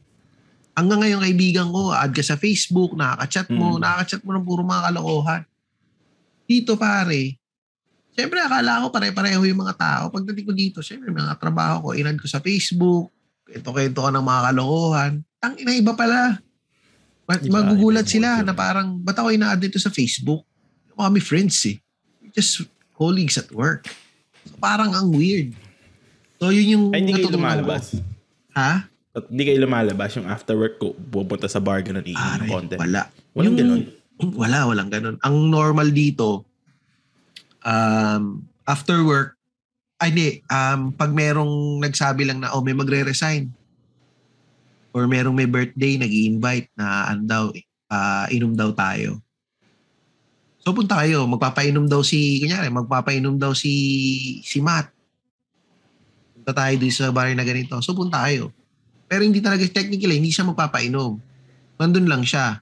hanggang ngayon kaibigan ko, add ka sa Facebook, nakaka-chat mo, Mm. nakaka-chat mo ng puro mga kalokohan. Dito pare, Siyempre, akala ko pare-pareho yung mga tao. Pagdating ko dito, siyempre, mga trabaho ko, inad ko sa Facebook, kwento-kwento ka ng mga kalokohan. Tang ina iba pala. Iba, magugulat iba, sila iba. na parang, ba't ako ina-add dito sa Facebook? Yung kami friends eh. We're Just colleagues at work. So, parang ang weird. So, yun yung Ay, hindi kayo ko. lumalabas. Ha? At Hindi kayo lumalabas yung after work ko, pupunta sa bar ganun, iinom content. wala. Walang ganun. Wala, walang ganun. Ang normal dito, um, after work, ay di, um, pag merong nagsabi lang na, oh, may magre-resign. Or merong may birthday, nag invite na, ano daw, ah, inom daw tayo. So punta kayo, magpapainom daw si, kunyari, magpapainom daw si, si Matt. Punta tayo doon sa bar na ganito. So punta kayo. Pero hindi talaga, technically, hindi siya magpapainom. Nandun lang siya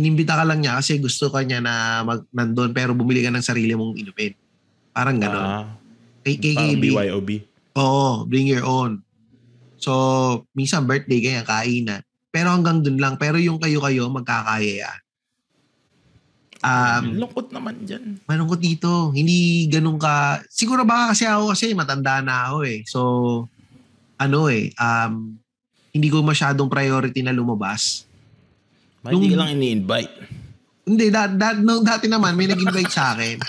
inimbita ka lang niya kasi gusto ka niya na mag, nandun pero bumili ka ng sarili mong inumin. Parang gano'n. Ah, Kay KKB. BYOB. Oo, bring your own. So, minsan birthday kaya kainan. Pero hanggang dun lang. Pero yung kayo-kayo, magkakaya yan. Um, Lungkot naman dyan. malungkot dito. Hindi ganun ka... Siguro baka kasi ako kasi matanda na ako eh. So, ano eh, um, hindi ko masyadong priority na lumabas. Hindi ka Nung- lang ini-invite? Hindi, da, da, no, dati naman may nag-invite sa akin.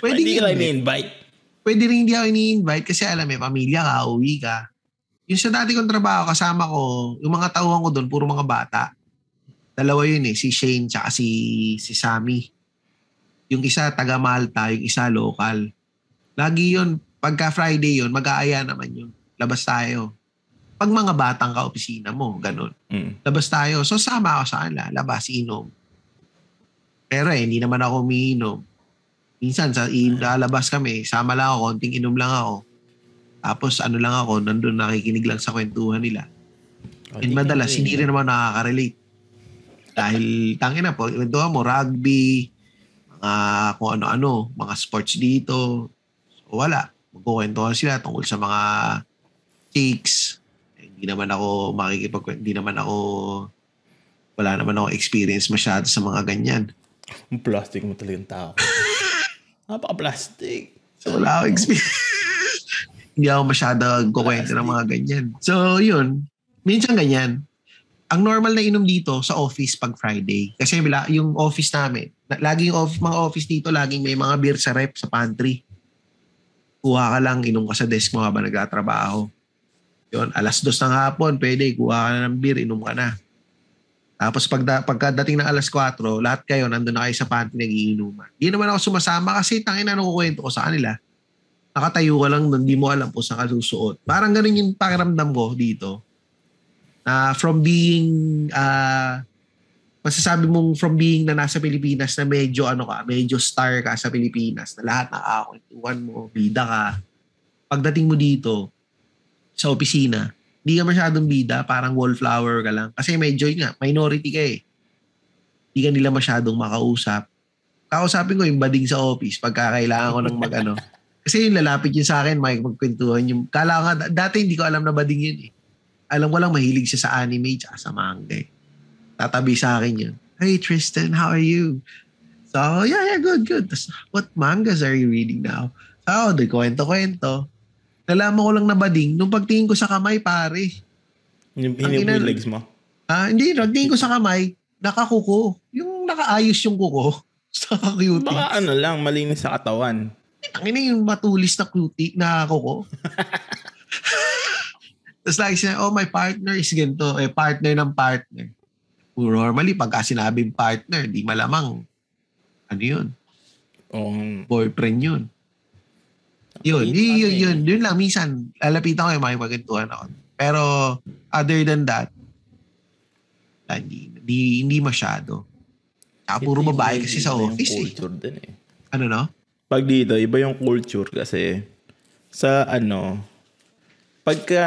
Pwede hindi ka ini-invite? Pwede rin hindi ako ini-invite kasi alam eh, pamilya ka, uwi ka. Yung sa dati kong trabaho, kasama ko, yung mga tauhan ko doon, puro mga bata. Dalawa yun eh, si Shane tsaka si, si Sammy. Yung isa taga Malta, yung isa local. Lagi yun, pagka Friday yun, mag-aaya naman yun. Labas tayo. Pag mga batang ka opisina mo, ganun. Mm. labas tayo. So sama ako sa kanila, labas, inom. Pero eh, hindi naman ako umiinom. Minsan, sa lalabas kami, sama lang ako, konting inom lang ako. Tapos ano lang ako, nandun nakikinig lang sa kwentuhan nila. Oh, And madalas, hindi rin naman nakaka-relate. Dahil, tangin na po, kwentuhan mo, rugby, mga kung ano-ano, mga sports dito. So, wala. Magkukwentuhan sila tungkol sa mga chicks. Eh, Hindi naman ako makikipag hindi naman ako wala naman ako experience masyado sa mga ganyan. Ang plastic mo talagang tao. Napaka-plastic. So wala ako experience. hindi ako masyado kukwento ng mga ganyan. So yun, minsan ganyan. Ang normal na inom dito sa office pag Friday. Kasi yung office namin, na- lagi yung off, mga office dito, laging may mga beer sa rep, sa pantry. Kuha ka lang, inom ka sa desk mo habang nagtatrabaho. Yun, alas dos ng hapon, pwede, kuha ka na ng beer, inom ka na. Tapos pag pagkadating ng alas 4, lahat kayo nandun na kayo sa pantry nagiinuman. Di naman ako sumasama kasi tangin na kukwento ko sa kanila. Nakatayo ka lang doon, di mo alam kung saan ka. Parang ganun yung pakiramdam ko dito. Na from being, ah masasabi mong from being na nasa Pilipinas na medyo ano ka, medyo star ka sa Pilipinas, na lahat nakakwentuhan mo, bida ka. Pagdating mo dito, sa opisina, hindi ka masyadong bida, parang wallflower ka lang. Kasi medyo yun nga, minority ka eh. Hindi ka nila masyadong makausap. Kausapin ko yung bading sa office pagka kailangan ko ng mag ano. Kasi yung lalapit yun sa akin, may magkwentuhan yung, kala ko nga, dati hindi ko alam na bading yun eh. Alam ko lang mahilig siya sa anime tsaka sa manga eh. Tatabi sa akin yun. Hey Tristan, how are you? So, yeah, yeah, good, good. Tapos, what mangas are you reading now? So, doon kwento-kwento. Nalaman ko lang na bading, nung pagtingin ko sa kamay, pare. Hinip mo legs mo. Ah, hindi, nagtingin ko sa kamay, nakakuko. Yung nakaayos yung kuko. Sa cutie. Baka ano lang, malinis sa katawan. Ang ina yung matulis na cutie, na kuko. Tapos lagi sinabi, oh, my partner is ganito. Eh, partner ng partner. Normally, pagka sinabing partner, di malamang, ano yun? Um, Boyfriend yun. Yun, Yun, yun, yun, ano yun, yun lang. Minsan, lalapitan ko yung makipagkwentuhan ako. Pero, other than that, ah, hindi, hindi, hindi masyado. Saka puro iba- babae kasi sa office eh. culture din eh. Ano no? Pag dito, iba yung culture kasi sa ano, pagka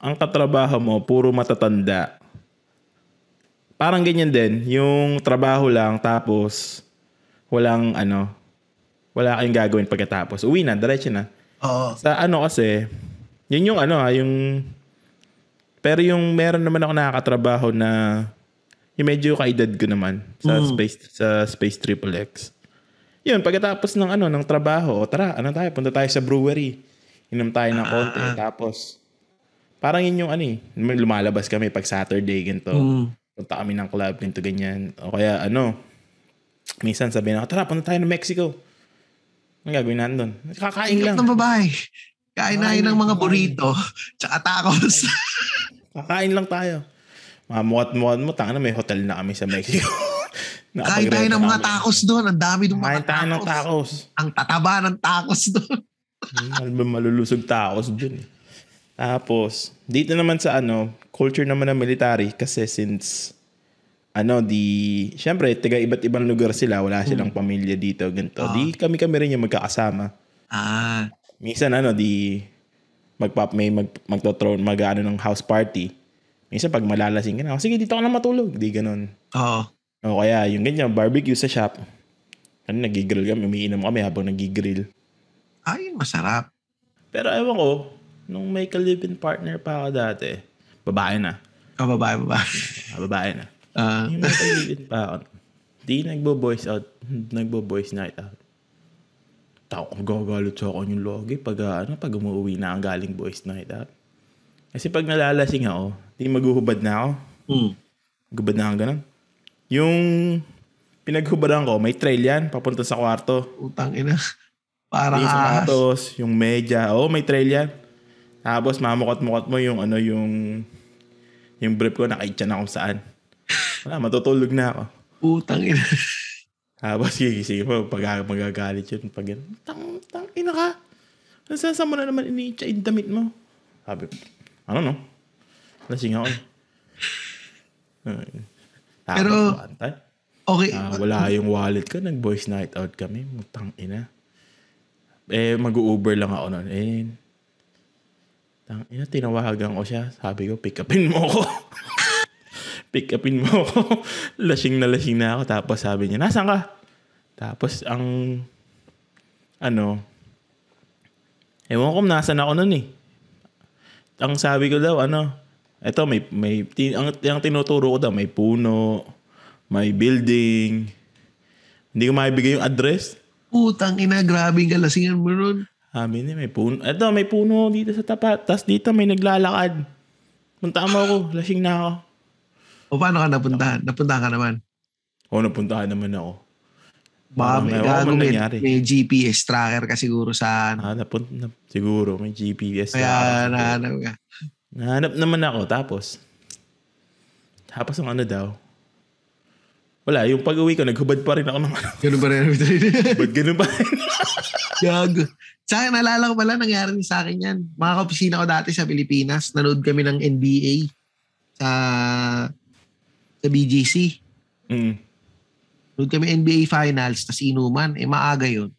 ang katrabaho mo, puro matatanda, parang ganyan din. Yung trabaho lang, tapos walang ano, wala kayong gagawin pagkatapos. Uwi na, diretso na. Oo. Sa ano kasi, yun yung ano ha, yung, pero yung meron naman ako nakakatrabaho na, yung medyo kaedad ko naman sa Mm. Space sa Space Triple X. Yun, pagkatapos ng ano, ng trabaho, o tara, ano tayo, punta tayo sa brewery. Inom tayo ng konti. Ah. Tapos, parang yun yung ano eh, lumalabas kami pag Saturday, ganito. Mm. Punta kami ng club, ganito, ganyan. O kaya ano, minsan sabihin ako, tara, punta tayo ng Mexico. Ang gagawin natin doon? Kakain lang. Ng babae. Kain na Kain, ng mga kain. burrito. Tsaka tacos. Kakain lang tayo. Mamukat-mukat mo, tanga na may hotel na kami sa Mexico. Kain tayo ng mga tacos doon. Ang dami ng Kain mga tayo ng tacos. tacos. Ang tataba ng tacos doon. Mal- malulusog tacos dun. eh. Tapos, dito naman sa ano, culture naman ng military kasi since ano, di, syempre, taga iba't ibang lugar sila, wala silang pamilya dito, ganito. Ah. Di kami-kami rin yung magkakasama. Ah. Minsan ano, di, magpap, may mag, magtothrow, mag ano ng house party. Minsan pag malalasing ka na, "Oh, sige, dito ka na matulog. Di ganun. Oo. O kaya, yung ganyan, barbecue sa shop. Ano, nagigrill kami, umiinom kami habang nagigrill. Ayun, masarap. Pero ewan ko, nung may ka-live-in partner pa ako dati, babae na. Oh, babae, babae. Ah, babae na. Ah. Yung may pa ako, di nagbo-boys out, nagbo-boys night out. Tao ko gagalit sa akin yung logi pag, ah, ano, pag umuwi na ang galing boys night out. Kasi pag nalalasing ako, di maguhubad na ako. Hmm. Gubad na ako ganun. Yung pinaghubadan ko, may trail yan, papunta sa kwarto. Utang ina. Parang Yung sapatos, yung media. Oo, may trail yan. Tapos mamukot-mukot mo yung ano yung yung brief ko nakaitya na kung saan. Wala, matutulog na ako. Utang ina. Tapos gigising mo, pag magagalit yun. Pag yan, tang, tang, ina ka. Saan saan mo na naman iniitya yung damit mo? Sabi, ano no? Lasing ako. eh. Tapos, Pero- antay. Okay. Ah, wala yung wallet ko. Nag-boys night out kami. Mutang ina. Eh, mag-Uber lang ako noon. Eh, tang ina, tinawagan ko siya. Sabi ko, pick upin mo ako. pick upin mo ako. lasing na lasing na ako. Tapos sabi niya, nasan ka? Tapos ang, ano, ewan ko kung nasan ako noon eh. Ang sabi ko daw, ano, eto may, may, ang, ang tinuturo ko daw, may puno, may building. Hindi ko maibigay yung address. Utang ina. Grabe yung kalasingan mo nun. Sabi niya, may puno. Eto, may puno dito sa tapat. Tapos dito may naglalakad. Punta mo ako. Lasing na ako. O paano ka napuntahan? Napuntahan ka naman. O, napuntahan naman ako. Baka may, gago, may, may GPS tracker ka siguro sa ano. Ah, napun- na, siguro, may GPS. Kaya na- nahanap ka. Nahanap naman ako. Tapos, tapos ang ano daw, wala, yung pag-uwi ko, naghubad pa rin ako ng ano. Ganun ba rin? Ba't ganun pa rin? Gago. Sa akin, naalala ko pala, nangyari din sa akin yan. Mga kaopisina ko dati sa Pilipinas, nanood kami ng NBA sa sa BGC. mm. Nanood kami NBA Finals, tas inuman. Eh, maaga yun.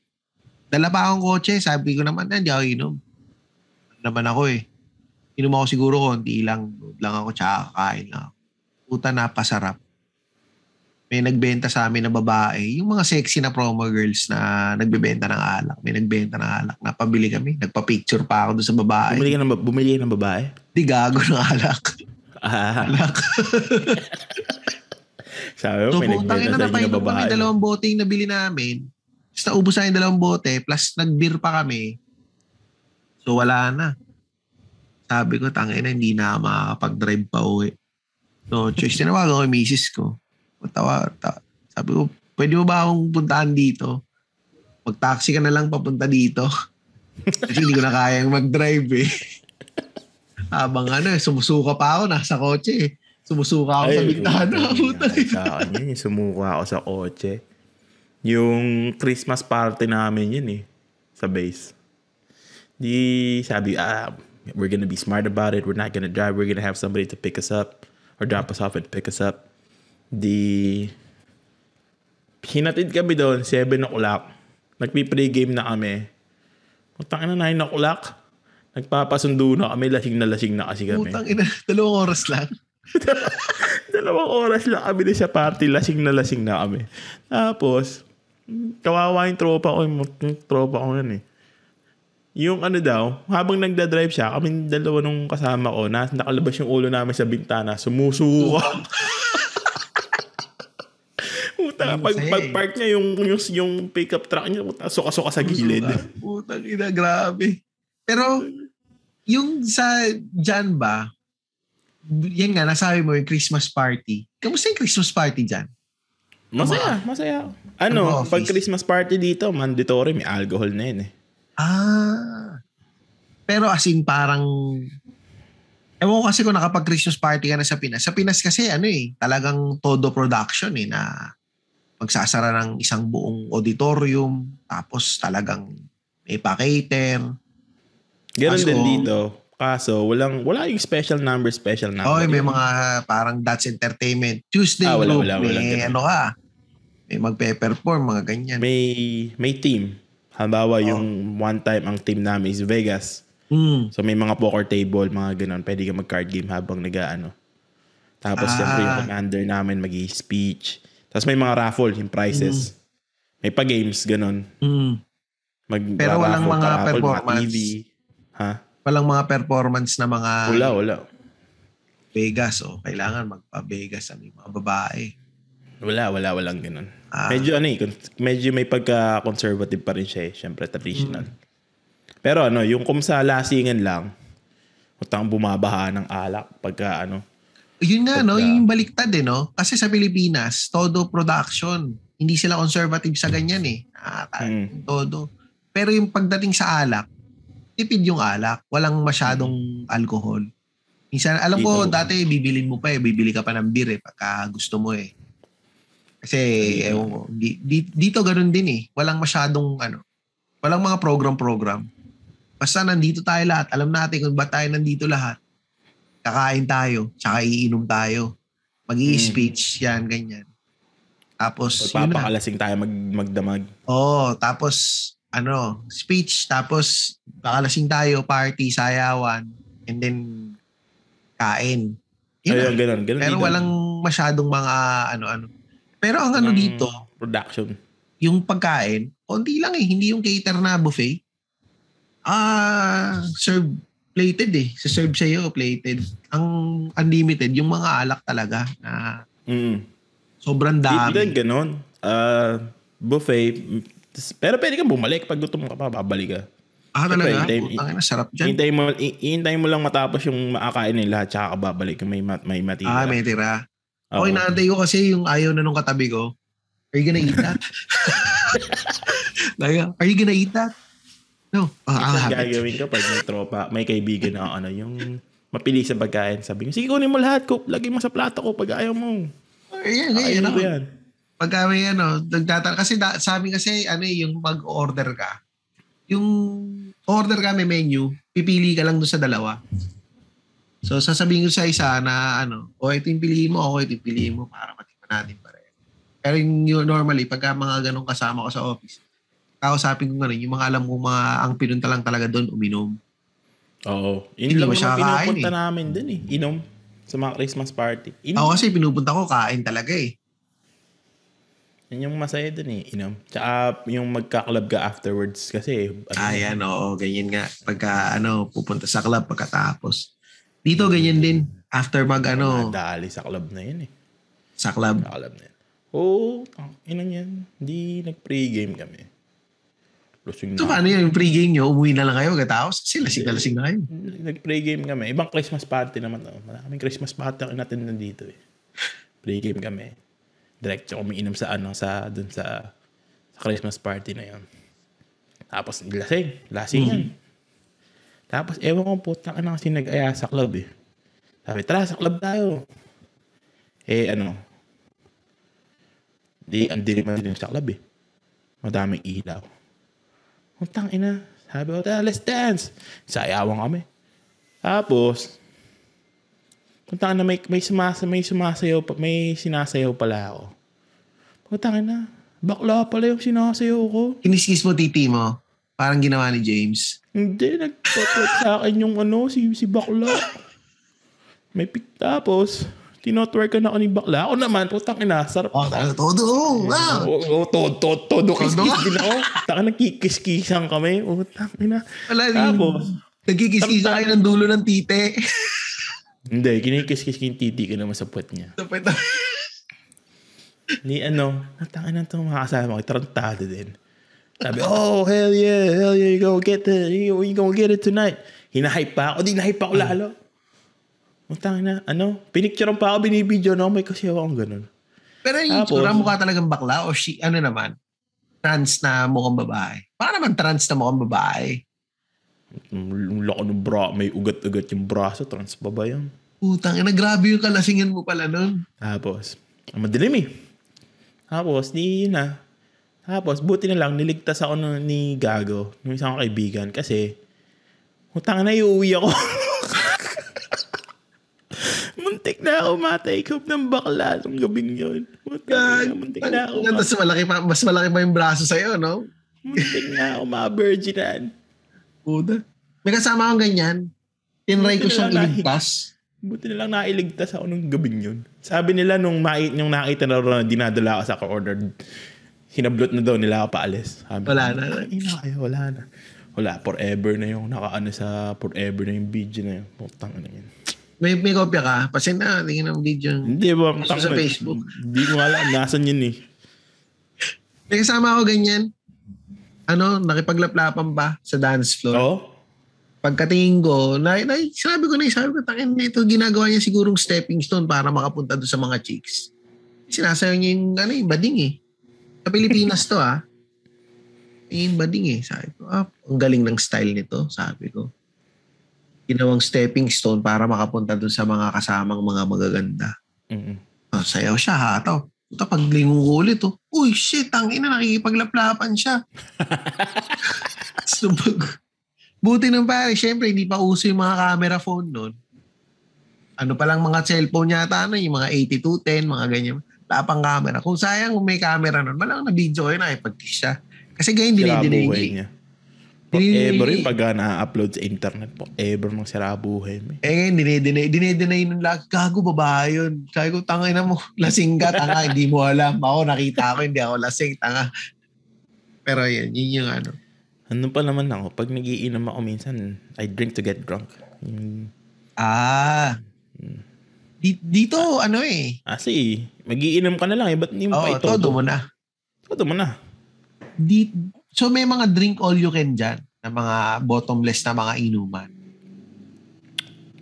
Dala pa akong kotse, sabi ko naman, hindi ako inom. Ano naman ako eh. Inom ako siguro konti lang. Lang ako, tsaka kakain lang ako. Puta, napasarap. May nagbenta sa amin na babae. Yung mga sexy na promo girls na nagbebenta ng alak. May nagbenta ng alak. Napabili kami. Nagpa-picture pa ako doon sa babae. Bumili ka ng, bumili ka ng babae? Di gago ng alak. Ah, alak. sabi mo, So, nagbenta ina, sa inyo babae. dalawang bote yung nabili namin. Tapos naubos na yung dalawang bote, plus nag-beer pa kami. So, wala na. Sabi ko, tangina, hindi na makakapag-drive pa uwi. So, choice, tinawagan ko yung misis ko. Tawa, ta- sabi ko, pwede mo ba akong puntahan dito? Mag-taxi ka na lang papunta dito. Kasi hindi ko na kayang mag-drive eh. Habang ano, eh, sumusuka pa ako, nasa kotse eh. Sumusuka ako sa bintana. Sa akin yun, sumuka ako sa kotse. Yung Christmas party namin yun eh. Sa base. Di sabi, ah, we're gonna be smart about it. We're not gonna drive. We're gonna have somebody to pick us up or drop us off and pick us up. Di hinatid kami doon, 7 o'clock. Nagpi-pregame na kami. Putang ina, 9 o'clock. Nagpapasundo na kami, lasing na lasing na kasi kami. Putang ina, dalawang oras lang. Dalawang oras lang kami na sa party, lasing na lasing na kami. Tapos, kawawa yung tropa ko, yung tropa ko yun eh. Yung ano daw, habang nagda-drive siya, kami dalawa nung kasama ko, na nakalabas yung ulo namin sa bintana, sumusuka. Puta, pag, pag park niya yung, yung, yung pickup truck niya, puta, suka-suka sa gilid. Putang ina, grabe. Pero, yung sa dyan ba, yan nga, nasabi mo yung Christmas party. Kamusta yung Christmas party dyan? Masaya, masaya. Ano, pag Christmas party dito, mandatory, may alcohol na yun eh. Ah. Pero as in parang, ewan ko kasi kung nakapag Christmas party ka na sa Pinas. Sa Pinas kasi ano eh, talagang todo production eh na magsasara ng isang buong auditorium, tapos talagang may pa-cater. Ganon din dito. Kaso, walang, wala yung special number, special number. Oh, may mga parang That's Entertainment. Tuesday ah, wala, group, wala, wala, may ano ka, may magpe-perform, mga ganyan. May, may team. Halimbawa, oh. yung one time ang team namin is Vegas. Mm. So may mga poker table, mga ganun. Pwede ka mag-card game habang nag-ano. Tapos ah. siyempre yung commander namin mag speech Tapos may mga raffle, yung prizes. Mm. May pa-games, ganun. Mm. Mag Pero walang mga performance. Mga TV. Ha? Walang mga performance na mga... Wala, wala. Vegas, oh. Kailangan magpa-Vegas sa mga babae. Wala, wala, walang ganun. Ah. Medyo ano eh, medyo may pagka-conservative pa rin siya eh. Siyempre, traditional. Mm. Pero ano, yung kung sa lasingan lang, utang bumabaha ng alak pagka ano. Yun nga, pagka, no? Yung baliktad eh, no? Kasi sa Pilipinas, todo production. Hindi sila conservative sa ganyan eh. Ah, mm. Todo. Pero yung pagdating sa alak, tipid yung alak. Walang masyadong alcohol. Minsan, alam ko, Dito. dati bibilin mo pa eh. Bibili ka pa ng beer eh pagka gusto mo eh. Kasi, ewan ko, di, di, dito ganun din eh. Walang masyadong, ano, walang mga program-program. Basta nandito tayo lahat. Alam natin kung ba tayo nandito lahat. Kakain tayo, tsaka iinom tayo. mag speech hmm. yan, ganyan. Tapos, Pagpapakalasing tayo mag, magdamag. Oo, oh, tapos ano, speech, tapos bakalasing tayo, party, sayawan, and then kain. Yun Ayun, ganun, ganun Pero dito. walang masyadong mga ano-ano. Pero ang ano dito, production. Yung pagkain, konti lang eh, hindi yung cater na buffet. Ah, serve plated eh. Sa serve sa iyo plated. Ang unlimited, yung mga alak talaga na mm. sobrang dami. Hindi ganun. Uh, buffet, pero pwede kang bumalik. Pag gutom ka pa, babalik ka. Ah, talaga? Hintay, Putang ina, sarap dyan. Hintay mo, hintay mo lang matapos yung makakain nila, tsaka ka babalik may, may matira. Ah, may tira. Okay, okay naantay ko kasi yung ayaw na nung katabi ko. Are you gonna eat that? are you gonna eat that? No. Oh, I'll have gagawin ko pag may tropa, may kaibigan na ano, yung mapili sa pagkain. Sabi ko, sige kunin mo lahat ko, lagay mo sa plato ko pag ayaw mo. Ayan, ayan. Ayaw ko yan pagka may ano, nagtatanong, kasi da, sabi kasi ano eh, yung mag-order ka, yung order ka may menu, pipili ka lang doon sa dalawa. So sasabihin ko sa isa na ano, o ito yung piliin mo, o ito yung piliin mo para matikman natin pareho. Pero yung normally, pagka mga ganong kasama ko sa office, kausapin ko nga rin, yung mga alam kong mga, ang pinunta lang talaga doon, uminom. Oo. Yun Hindi lang siya pinupunta eh. namin din eh. Inom sa mga Christmas party. Inom. Ako kasi pinupunta ko, kain talaga eh. Yan yung masaya dun eh, inom. Tsaka yung magka-club ka afterwards kasi. Ano, ah, yan, oo, ganyan nga. Pagka, ano, pupunta sa club pagkatapos. Dito, ganyan din. After mag, ano. Dali sa club na yun eh. Sa club? Sa club na yun. Oo, oh, inang yan. Hindi nag-pregame kami. Lusing so, paano yan? Yung pregame nyo, umuwi na lang kayo pagkatapos? Sila, lasing na lasing na kayo. Nag-pregame kami. Ibang Christmas party naman. Oh. Maraming Christmas party ang natin nandito eh. Pregame kami direct siya umiinom sa ano sa dun sa, sa Christmas party na yon. Tapos lasing, lasing yan. Tapos, ewan ko po, taka na kasi nag-aya sa club eh. Sabi, tara, sa club tayo. Eh, ano, di, ang dilim na din sa club eh. Madaming ilaw. Utang ina. Sabi ko, let's dance. Sayawan kami. Tapos, Puntang na may may sumasa may sumasayaw pa, may sinasayaw pala ako. Puntang na. Bakla pala yung sinasayaw ko. Kiniskis mo titi mo. Parang ginawa ni James. Hindi, nagtotwet sa akin yung ano, si, si bakla. May pick tapos, tinotwerk ka na ako ni bakla. Ako naman, putang ina, sarap. Oh, talaga todo. Oh, wow. Oo, oh, todo, todo, todo, kiss Todo? din ako. Taka nagkikis-kisan kami. Putang ina. Wala Tapos, Nagkikis-kisa kayo ng dulo ng tite. Hindi, kinikis-kis yung titi ko naman sa puwet niya. Tapos Ni ano, natangin na itong mga kasama ko, tarantado din. Sabi, oh, hell yeah, hell yeah, you go get the, you, you gonna get it tonight. Hinahype pa ako, di nahype pa ako lalo. Utang na, ano, pinicturean pa ako, binibidyo na ako, may kasi akong ganun. Pero yung Tapos- tsura mukha talagang bakla o si, ano naman, trans na mukhang babae. Para naman trans na mukhang babae. Lako ng bra, may ugat-ugat yung braso, trans pa ba yun? Putang ina, grabe yung kalasingan mo pala nun. Tapos, madilim eh. Tapos, di yun na. Tapos, buti na lang, niligtas ako nun ni Gago, ng isang kaibigan, kasi, utang na, iuwi ako. muntik na ako ma-take off ng bakla nung gabing yun. Utang na, muntik na ako Tapos malaki pa, mas malaki pa yung braso sa'yo, no? muntik na ako ma-virginan. Puta. May kasama akong ganyan. Tinry ko siyang iligtas. Buti na lang nailigtas ako nung gabing yun. Sabi nila nung, mai, nung nakita na rin na dinadala ako sa order hinablot na daw nila ako paalis. Sabi Wala na. "Ay, Ina kayo, wala na. Wala, forever na yung nakaano sa forever na yung video na yun. Putang na yun. May, may kopya ka? Pasin na, tingin ng video. Hindi ba? Gusto sa Facebook. Hindi ko alam. Nasaan yun eh. May kasama ako ganyan. Ano, nakipaglaplapan pa sa dance floor. Oo? Pagkatingin ko, na, na, sabi ko na, sabi ko, tangin na ito, ginagawa niya sigurong stepping stone para makapunta doon sa mga chicks. Sinasayaw niya yung, ano, yung bading eh. Sa Pilipinas to ah. Yung bading eh. Sabi ko, ah, ang galing ng style nito, sabi ko. Ginawang stepping stone para makapunta doon sa mga kasamang mga magaganda. Mm-mm. Oh, sayaw siya hataw. Puta, paglingon ko ulit, oh. Uy, shit, ang ina, nakikipaglaplapan siya. pag, buti ng pare, syempre, hindi pa uso yung mga camera phone noon. Ano pa lang mga cellphone yata, ano, yung mga 8210, mga ganyan. Wala pang camera. Kung sayang kung may camera noon, malang na video kayo na ipag-kiss siya. Kasi ganyan, niya. niya. Forever yung pag na-upload sa internet. Forever mang sira buhay mo. eh. Eh ngayon, dinidinay, dinidinay nung lag, gago babae yun. Sabi ko, tangay na mo, lasing ka, tanga, hindi mo alam. Ako, nakita ko, hindi ako lasing, tanga. Pero yun, yun yung ano. Ano pa naman ako, pag nagiinom ako minsan, I drink to get drunk. Yung, Ah. Di- Dito, ano eh. kasi, magiinom ka na lang eh, ba't hindi mo Oo, pa ito? todo mo na. Todo mo na. Di, so may mga drink all you can dyan na mga bottomless na mga inuman.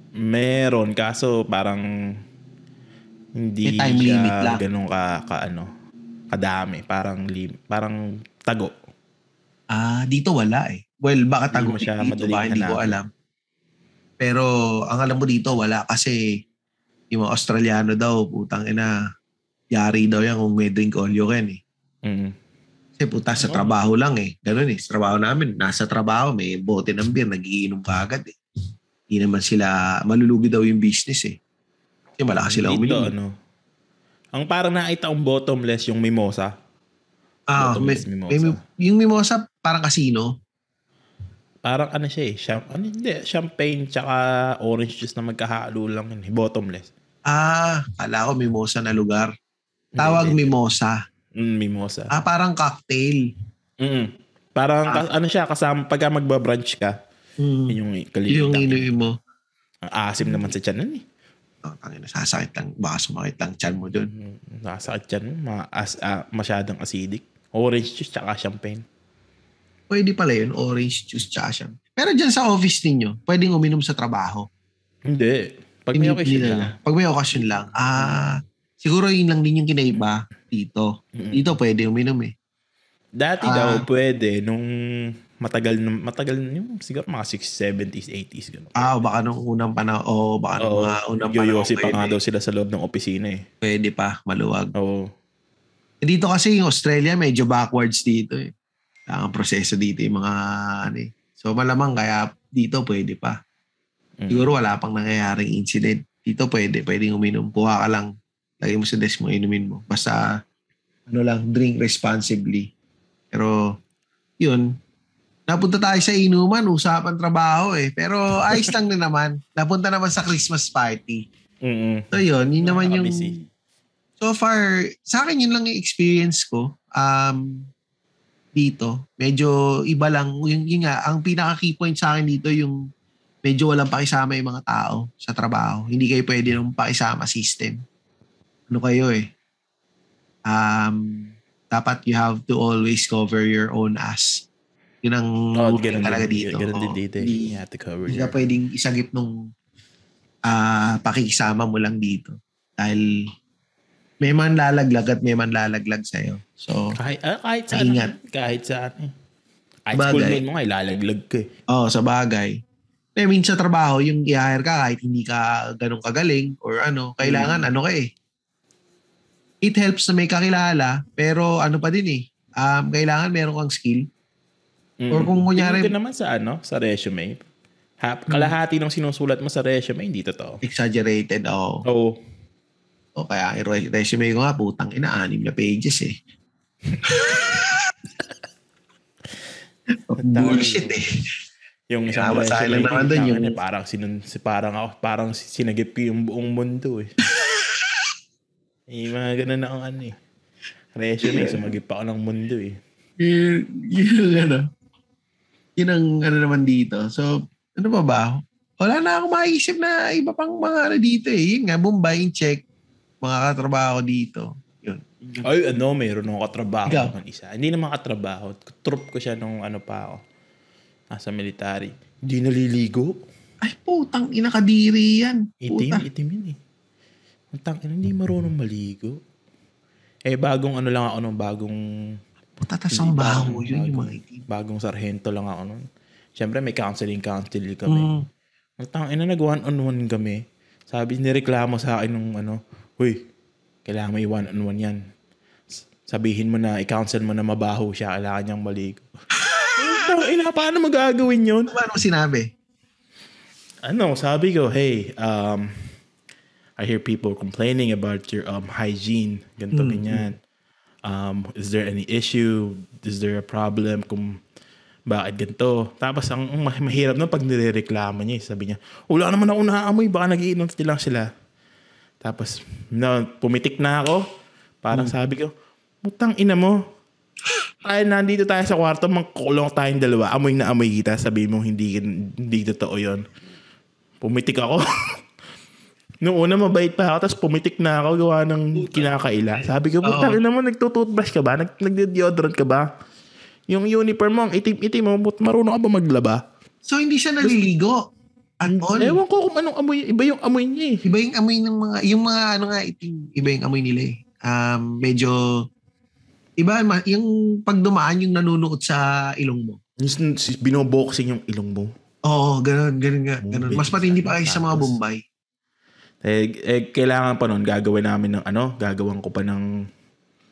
Meron, kaso parang hindi May time siya limit lang. ganun ka, ka ano, kadami. Parang, lim, parang tago. Ah, dito wala eh. Well, baka Hindi tago mo siya dito ba, hindi ko alam. Pero ang alam mo dito wala kasi yung mga Australiano daw, putang ina, yari daw yan kung may drink all you can eh. Mm. Kasi puta sa Oo. trabaho lang eh. Ganun eh. Sa trabaho namin, nasa trabaho, may bote ng beer, nagiinom ka agad eh. Hindi naman sila, malulugi daw yung business eh. Kasi malakas sila Dito, uminom. ano, ang parang nakita kong bottomless yung mimosa. Ah, may, bottomless mimosa. may, yung mimosa parang casino. Parang ano siya eh, cham- ano, hindi, champagne tsaka orange juice na magkahalo lang yun eh, bottomless. Ah, kala ko mimosa na lugar. Tawag Hindi, hindi. mimosa. Mm, mimosa. Ah, parang cocktail. Mm. Parang Ah. ano siya, kasama pagka magbabrunch ka, Mm. yun yung Yung kalimitan. inuwi mo. Ang asim naman sa tiyan nun eh. Oh, tangina, sasakit lang. Baka sumakit lang chan mo dun. Mm, Nakasakit yan, ma- as, ah, masyadong acidic. Orange juice tsaka champagne. Pwede pala yun, orange juice tsaka siya. Pero dyan sa office ninyo, pwedeng uminom sa trabaho. Hindi. Pag may occasion lang. Pag may occasion lang. Ah, siguro yun lang din yung kinaiba dito. Mm. Dito pwede uminom eh. Dati Ah. daw pwede, nung Matagal, matagal yung siguro mga 6, 70s, 80s. Ganun. Ah, baka nung unang panahon, oh, baka nung Oo, mga unang panahon, yoyosi pa nga pwede, daw sila sa loob ng opisina eh. pwede pa, maluwag. Oo. Dito kasi yung Australia, medyo backwards dito eh. Ang proseso dito yung mga, ano eh. So malamang kaya dito pwede pa. Mm. Siguro wala pang nangyayaring incident. Dito pwede, pwedeng uminom. Kuha ka lang, lagay mo sa desk mo, inumin mo. Basta, ano lang, drink responsibly. Pero, yun, napunta tayo sa inuman, usapan trabaho eh. Pero ayos lang din naman. Napunta naman sa Christmas party. Mm-mm. So yun, yun naman yung... So far, sa akin yun lang yung experience ko. Um, dito, medyo iba lang. Yung, yun nga, ang pinaka key point sa akin dito yung medyo walang pakisama yung mga tao sa trabaho. Hindi kayo pwede nung pakisama system. Ano kayo eh? Um, dapat you have to always cover your own ass. Yun ang Oh, ganun talaga dito. Ganun din Oo. dito. eh. Hindi- You have to cover hindi your... ka pwedeng isagip nung ah pakikisama mo lang dito. Dahil may man lalaglag at may man lalaglag sa'yo. So, Kahit, ah, kahit saan. Ingat. Kahit saan eh. Kahit Bagay. schoolmate mo nga, ilalaglag ka eh. oh, sa bagay. Eh, minsan sa trabaho, yung i-hire ka kahit hindi ka ganun kagaling or ano, kailangan ano ka eh. It helps na may kakilala, pero ano pa din eh. Um, kailangan meron kang skill. Mm. Or kung kunyari- Tingnan ko naman sa ano, sa resume. Ha, kalahati ng sinusulat mo sa resume, hindi totoo. Exaggerated, oh. Oo. O kaya ang re- resume ko nga, putang ina, anim na pages eh. Bullshit eh. Yung isang Kaya basahin lang naman tangin yung- eh, parang, sinun, si, parang ako, parang sinagip ko yung buong mundo eh. Eh, mga ganun na ang ano eh. Resume, sumagip pa ako ng mundo eh. yun, yun ano. Yun ang ano naman dito. So, ano pa ba? Wala na ako maisip na iba pang mga ano dito eh. Yun nga, Bombay, check. Mga katrabaho dito. Yun. Ay, ano, mayroon akong katrabaho Ikaw? ng isa. Hindi naman katrabaho. Troop ko siya nung ano pa ako. Nasa military. Hindi naliligo. Ay, putang ina kadiri yan. Itim, Puta. itim yun eh. Ang tangin, hindi marunong maligo. Eh, bagong ano lang ako nung bagong... Puta, tas ang baho bagong- yun yung mga itim. Bagong sarhento lang ako nun. Siyempre, may counseling, counseling kami. Mm. Ang tangin na nag one-on-one kami. Sabi, nireklamo sa akin nung ano, Uy, kailangan may one-on-one yan. Sabihin mo na, i-counsel mo na mabaho siya, kailangan niyang maligo. Ang ina, paano magagawin yun? Ano mo sinabi? ano, sabi ko, hey, um, I hear people complaining about your um, hygiene, ganito, Mm, ganyan. Um, is there any issue? Is there a problem kung bakit ganito? Tapos ang ang mah- mahirap na pag nirereklamo niya, eh, sabi niya, wala naman ako naamoy, baka nagiinom lang sila. Tapos, na, pumitik na ako. Parang sabi ko, putang ina mo. Ay, nandito tayo sa kwarto, magkukulong tayong dalawa. Amoy na amoy kita. Sabi mo, hindi, hindi totoo yon Pumitik ako. Noong una, mabait pa ako. Tapos pumitik na ako, gawa ng kinakaila. Sabi ko, putang ina mo, nagtututbrush ka ba? Nag, nagde-deodorant ka ba? Yung uniform mo, ang itim-itim mo, but marunong ka ba maglaba? So, hindi siya naliligo. At all. Ewan ko kung anong amoy. Iba yung amoy niya eh. Iba yung amoy ng mga, yung mga ano nga, itim, iba yung amoy nila eh. Um, medyo, iba, yung pag dumaan, yung nanunuot sa ilong mo. Binoboxing yung ilong mo. Oo, ganun, ganun nga, Oh, ganun. Mas matindi pa kayo sa mga Bombay. Eh, eh, kailangan pa nun, gagawin namin ng ano, gagawan ko pa ng,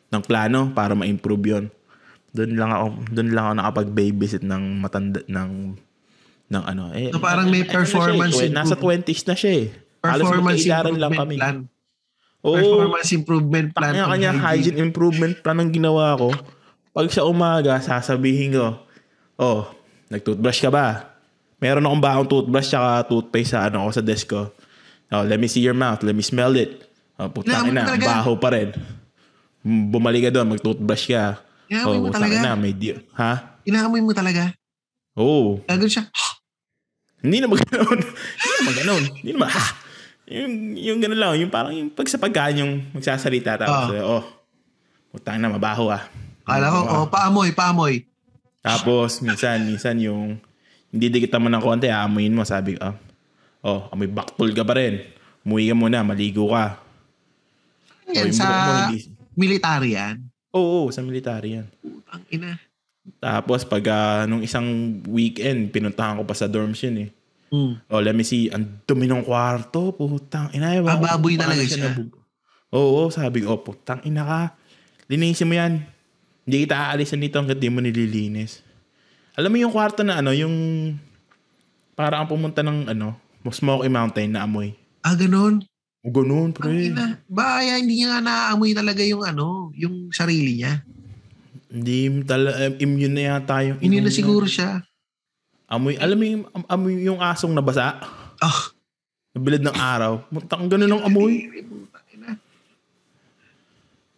ng plano para ma-improve yon Doon lang ako, doon lang ako nakapag-babysit ng matanda, ng, ng ano. Eh, So, parang may ano siya eh, performance Nasa improvement. 20s na siya eh. Performance lang kami. plan. Oo. Performance improvement plan. Kanya kanya hygiene improvement plan ang ginawa ko. Pag sa umaga, sasabihin ko, oh, nag-toothbrush ka ba? Meron akong baong toothbrush tsaka toothpaste sa ano ko sa desk ko. Oh, let me see your mouth. Let me smell it. Oh, putang mo talaga. baho pa rin. Bumalik ka doon, mag-toothbrush ka. Inaamoy mo putang talaga. ina, may di- Ha? Inaamoy mo talaga. Oo. Gagawin siya. Hindi na maganoon. Hindi na maganoon. Hindi naman, ha? Yung, yung gano'n lang, yung parang yung pag sa pagkain yung magsasalita tapos, oh, putang na, mabaho ah. Kala ko, oh, paamoy, paamoy. Tapos, minsan, minsan yung hindi dikitan mo ng konti, aamuin mo, sabi ko, ah, oh, amoy baktol ka pa rin. Umuwi ka muna, maligo ka. Yan yung sa buhok mo, hindi- military yan. Oo, oo, sa military yan. Putang ina. Tapos pag ah, nung isang weekend, pinuntahan ko pa sa dorms yun eh. Hmm. Oh, let me see. Ang dumi ng kwarto. Putang ina. ewan Ah, baboy talaga siya. nabug- Oo, sabi ko, oh, putang ina ka. Linisin mo yan. Hindi kita aalisan dito hanggang di mo nililinis. Alam mo yung kwarto na ano, yung para ang pumunta ng ano, Smoky Mountain na amoy. Ah, ganun. O ganun, Ang pre. ina. Ba, hindi niya nga naaamoy talaga yung ano, yung sarili niya. Hindi tala, um, immune na yata yung inom na siguro siya. Amoy, alam mo yung, am- amoy yung asong nabasa? Ah, Nabilad ng araw. Muntang ganun ang amoy.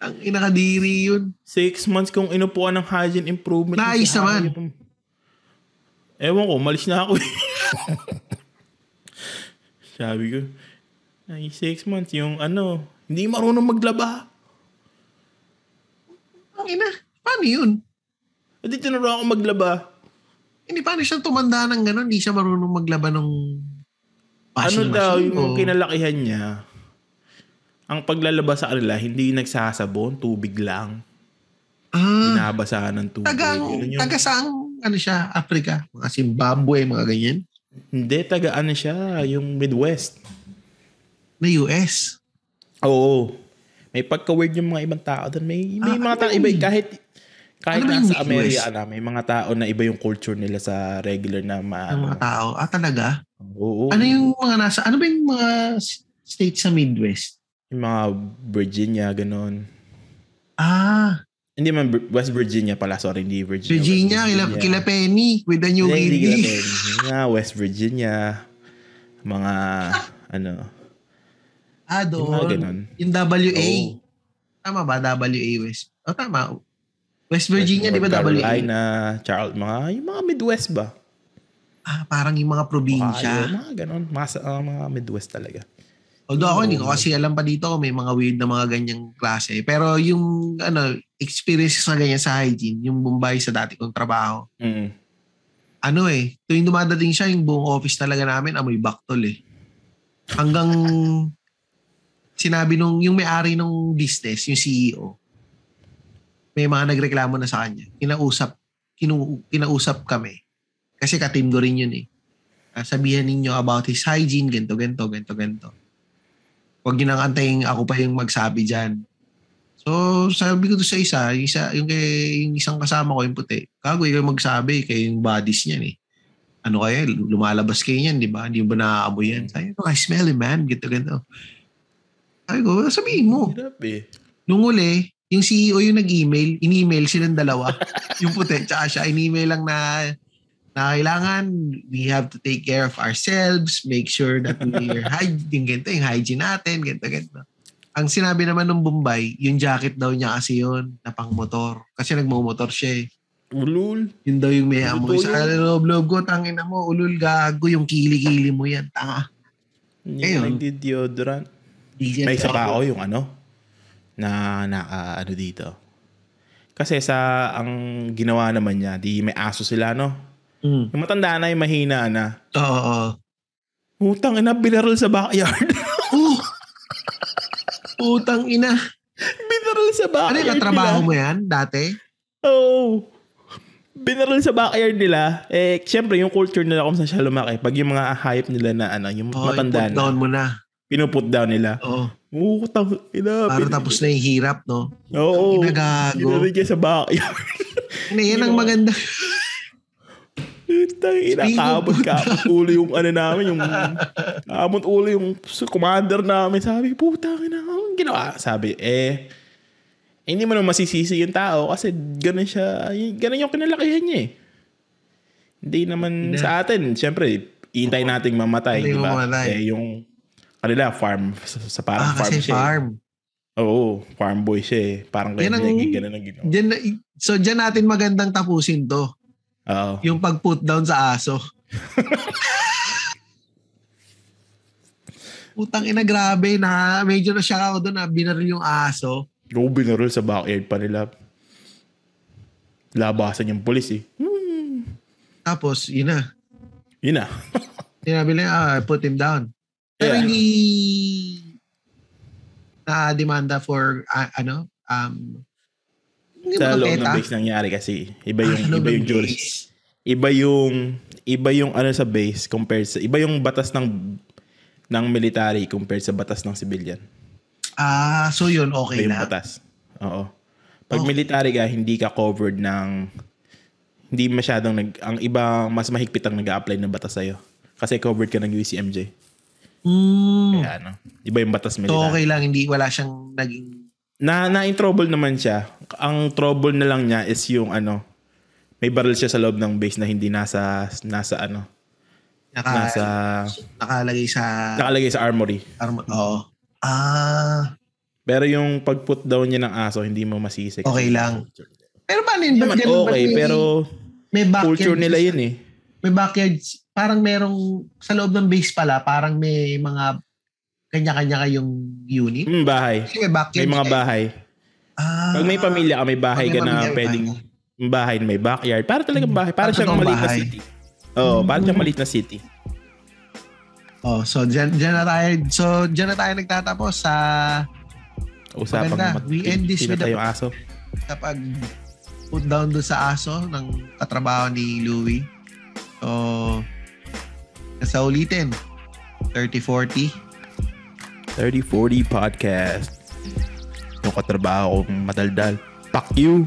ang inakadiri yun. Six months kong inupuan ng hygiene improvement. Kasi naman. Ewan ko, malis na ako. Sabi ko, ay six months yung ano, hindi marunong maglaba. Ang ina. Paano yun? Hindi tinuro ako maglaba. Hindi paano siya tumanda ng gano'n? Hindi siya marunong maglaba ng Ano washing daw, machine yung o- kinalakihan niya, ang paglalaba sa kanila, hindi nagsasabon, tubig lang. Ah, Binabasahan ng tubig. yung- taga saang, ano siya, Africa? Mga Zimbabwe, mga ganyan? Hindi, taga ano siya, yung Midwest. Na US. Oo. May pagka-weird yung mga ibang tao doon. May, may Ah, mga ano tao, ba iba, kahit, kahit Ano nasa? Amerika na, may mga tao na iba yung culture nila sa regular na ng maano. mga tao. Ah, talaga? Oo. Ano yung mga nasa, ano ba yung mga states sa Midwest? Yung mga Virginia, ganon. Ah, Hindi man, West Virginia pala. Sorry, hindi Virginia. Virginia, West kila, kila Penny with the new Hindi, hindi kila Penny. West Virginia. Mga, ano. Ah, Yung doon. ganon. Yung WA. Oo. Tama ba? WA West. O, tama. West Virginia, di ba North WA? Carolina, Charles, mga, yung mga Midwest ba? Ah, parang yung mga Ohio, probinsya. mga ganon. Mga, sa- ah, mga Midwest talaga. Although ako, hindi ko kasi alam pa dito may mga weird na mga ganyang klase. Pero yung, ano, experiences na ganyan sa hygiene, yung Bombay sa dati kong trabaho, Mm. ano eh, tuwing dumadating siya, yung buong office talaga namin, amoy baktol eh. Hanggang sinabi nung, yung may-ari nung business, yung CEO, may mga nagreklamo na sa kanya. Kinausap, kinu, kinausap kami. Kasi ka-team ko rin yun eh. Sabihan ninyo about his hygiene, ganto, ganto, ganto, ganto. Huwag nyo nang antayin ako pa yung magsabi dyan. So, sabi ko to sa isa, yung, isa, yung, kay, yung isang kasama ko, yung puti, kago, ikaw magsabi, kayo yung bodies niyan eh. Ano kaya, lumalabas kayo niyan, di ba? Hindi ba naaamoy yan? Sabi ko, I smell it, man. Gito, ganito. Sabi ko, sabihin mo. Hirap eh. Nung uli, yung CEO yung nag-email, in-email silang dalawa. yung puti, tsaka siya, in-email lang na na kailangan we have to take care of ourselves, make sure that we're hygiene, ganito, yung hygiene natin, ganito, ganito. Ang sinabi naman ng Bombay, yung jacket daw niya kasi yun, na pang motor. Kasi nagmumotor siya eh. Ulul. Yun daw yung may amoy. Sa loob-loob ko, tangin na mo, ulul gago, yung kili-kili mo yan, tanga. Yung Ayun. nagdi-deodorant. Di May isa pa ako yung ano, na naka ano dito. Kasi sa ang ginawa naman niya, di may aso sila no. Mm. Yung matanda na, yung mahina na. Oo, oo. Utang ina, binaril sa backyard. Oh! Putang ina. binaril sa Ano backyard yung katrabaho nila. mo yan dati? Oo. Binaril sa backyard nila. Eh, syempre, yung culture nila kung saan siya lumaki. Pag yung mga hype nila na ano, yung Oh, matanda put down na, mo na. pinuput down nila. Oo. Utang ina. Para bin- tapos na yung hirap, no? Oo. Ginagago. Binaril niya sa backyard. Ano, yan ang maganda. Tang ina, Speaking of kamot kamot ulo yung ano namin, yung kamot ulo yung commander namin. Sabi, puta ina, ang ginawa. Sabi, eh, hindi mo naman masisisi yung tao kasi ganun siya, ganun yung kinalakihan niya eh. Hindi naman Hindi. sa atin, syempre, iintay nating mamatay, di ba? mamatay. Eh, yung kanila, farm, sa, sa parang Ah, farm kasi siya. eh. farm. Oo, farm boy siya eh. Parang kaya Yan ang- niya ganun ang ginawa. Diyan, na- so, dyan natin magandang tapusin to. Oo. Yung pag-put down sa aso. Putang ina, grabe na. Medyo na shock ako doon na binaril yung aso. Go binaril sa backyard pa nila. Labasan yung polis eh. Hmm. Tapos, yun na. Yun na. Sinabi nila, ah, put him down. Pero Yeah. hindi na demanda for ah, ano um Hindi sa loob ng base nangyari kasi iba Ah, yung sa loob iba ng yung juris. Iba yung iba yung ano sa base compared sa iba yung batas ng ng military compared sa batas ng civilian. Ah, so yun, Iba okay yung na. batas. Oo. Pag Oh. military ka, hindi ka covered ng hindi masyadong nag ang iba mas mahigpit ang nag-a-apply ng batas sa'yo. Kasi covered ka ng UCMJ. Mm. Kaya ano, iba yung batas So military. okay lang, hindi, wala siyang naging... Na na in trouble naman siya. Ang trouble na lang niya is yung ano, may barrel siya sa loob ng base na hindi nasa nasa ano, Naka, nasa nakalagay sa... nakalagay sa armory. armo- Oo. Ah, Pero yung pag-put down niya ng aso, hindi mo masisi. Okay lang. pero paano yun? Naman ganun? Okay, may- pero may backyard culture nila yun eh. May backyard, parang merong, sa loob ng base pala, parang may mga kanya-kanya kayong unit. Hmm, bahay. Kasi may backyard. May mga eh. bahay. Ah, Pag may pamilya ka, may bahay ka na pwedeng bahay. bahay na may backyard. Para talagang bahay. Para siyang maliit na city. Oo, para siyang Mm. maliit na city. Oh, so dyan, dyan na tayo, so dyan na tayo nagtatapos sa Usapang Maganda. We end this with yung aso. kapag put down doon sa aso ng katrabaho ni Louie. So, sa ulitin, 30-40. 3040 Podcast. Yung katrabaho kong madaldal. Fuck you.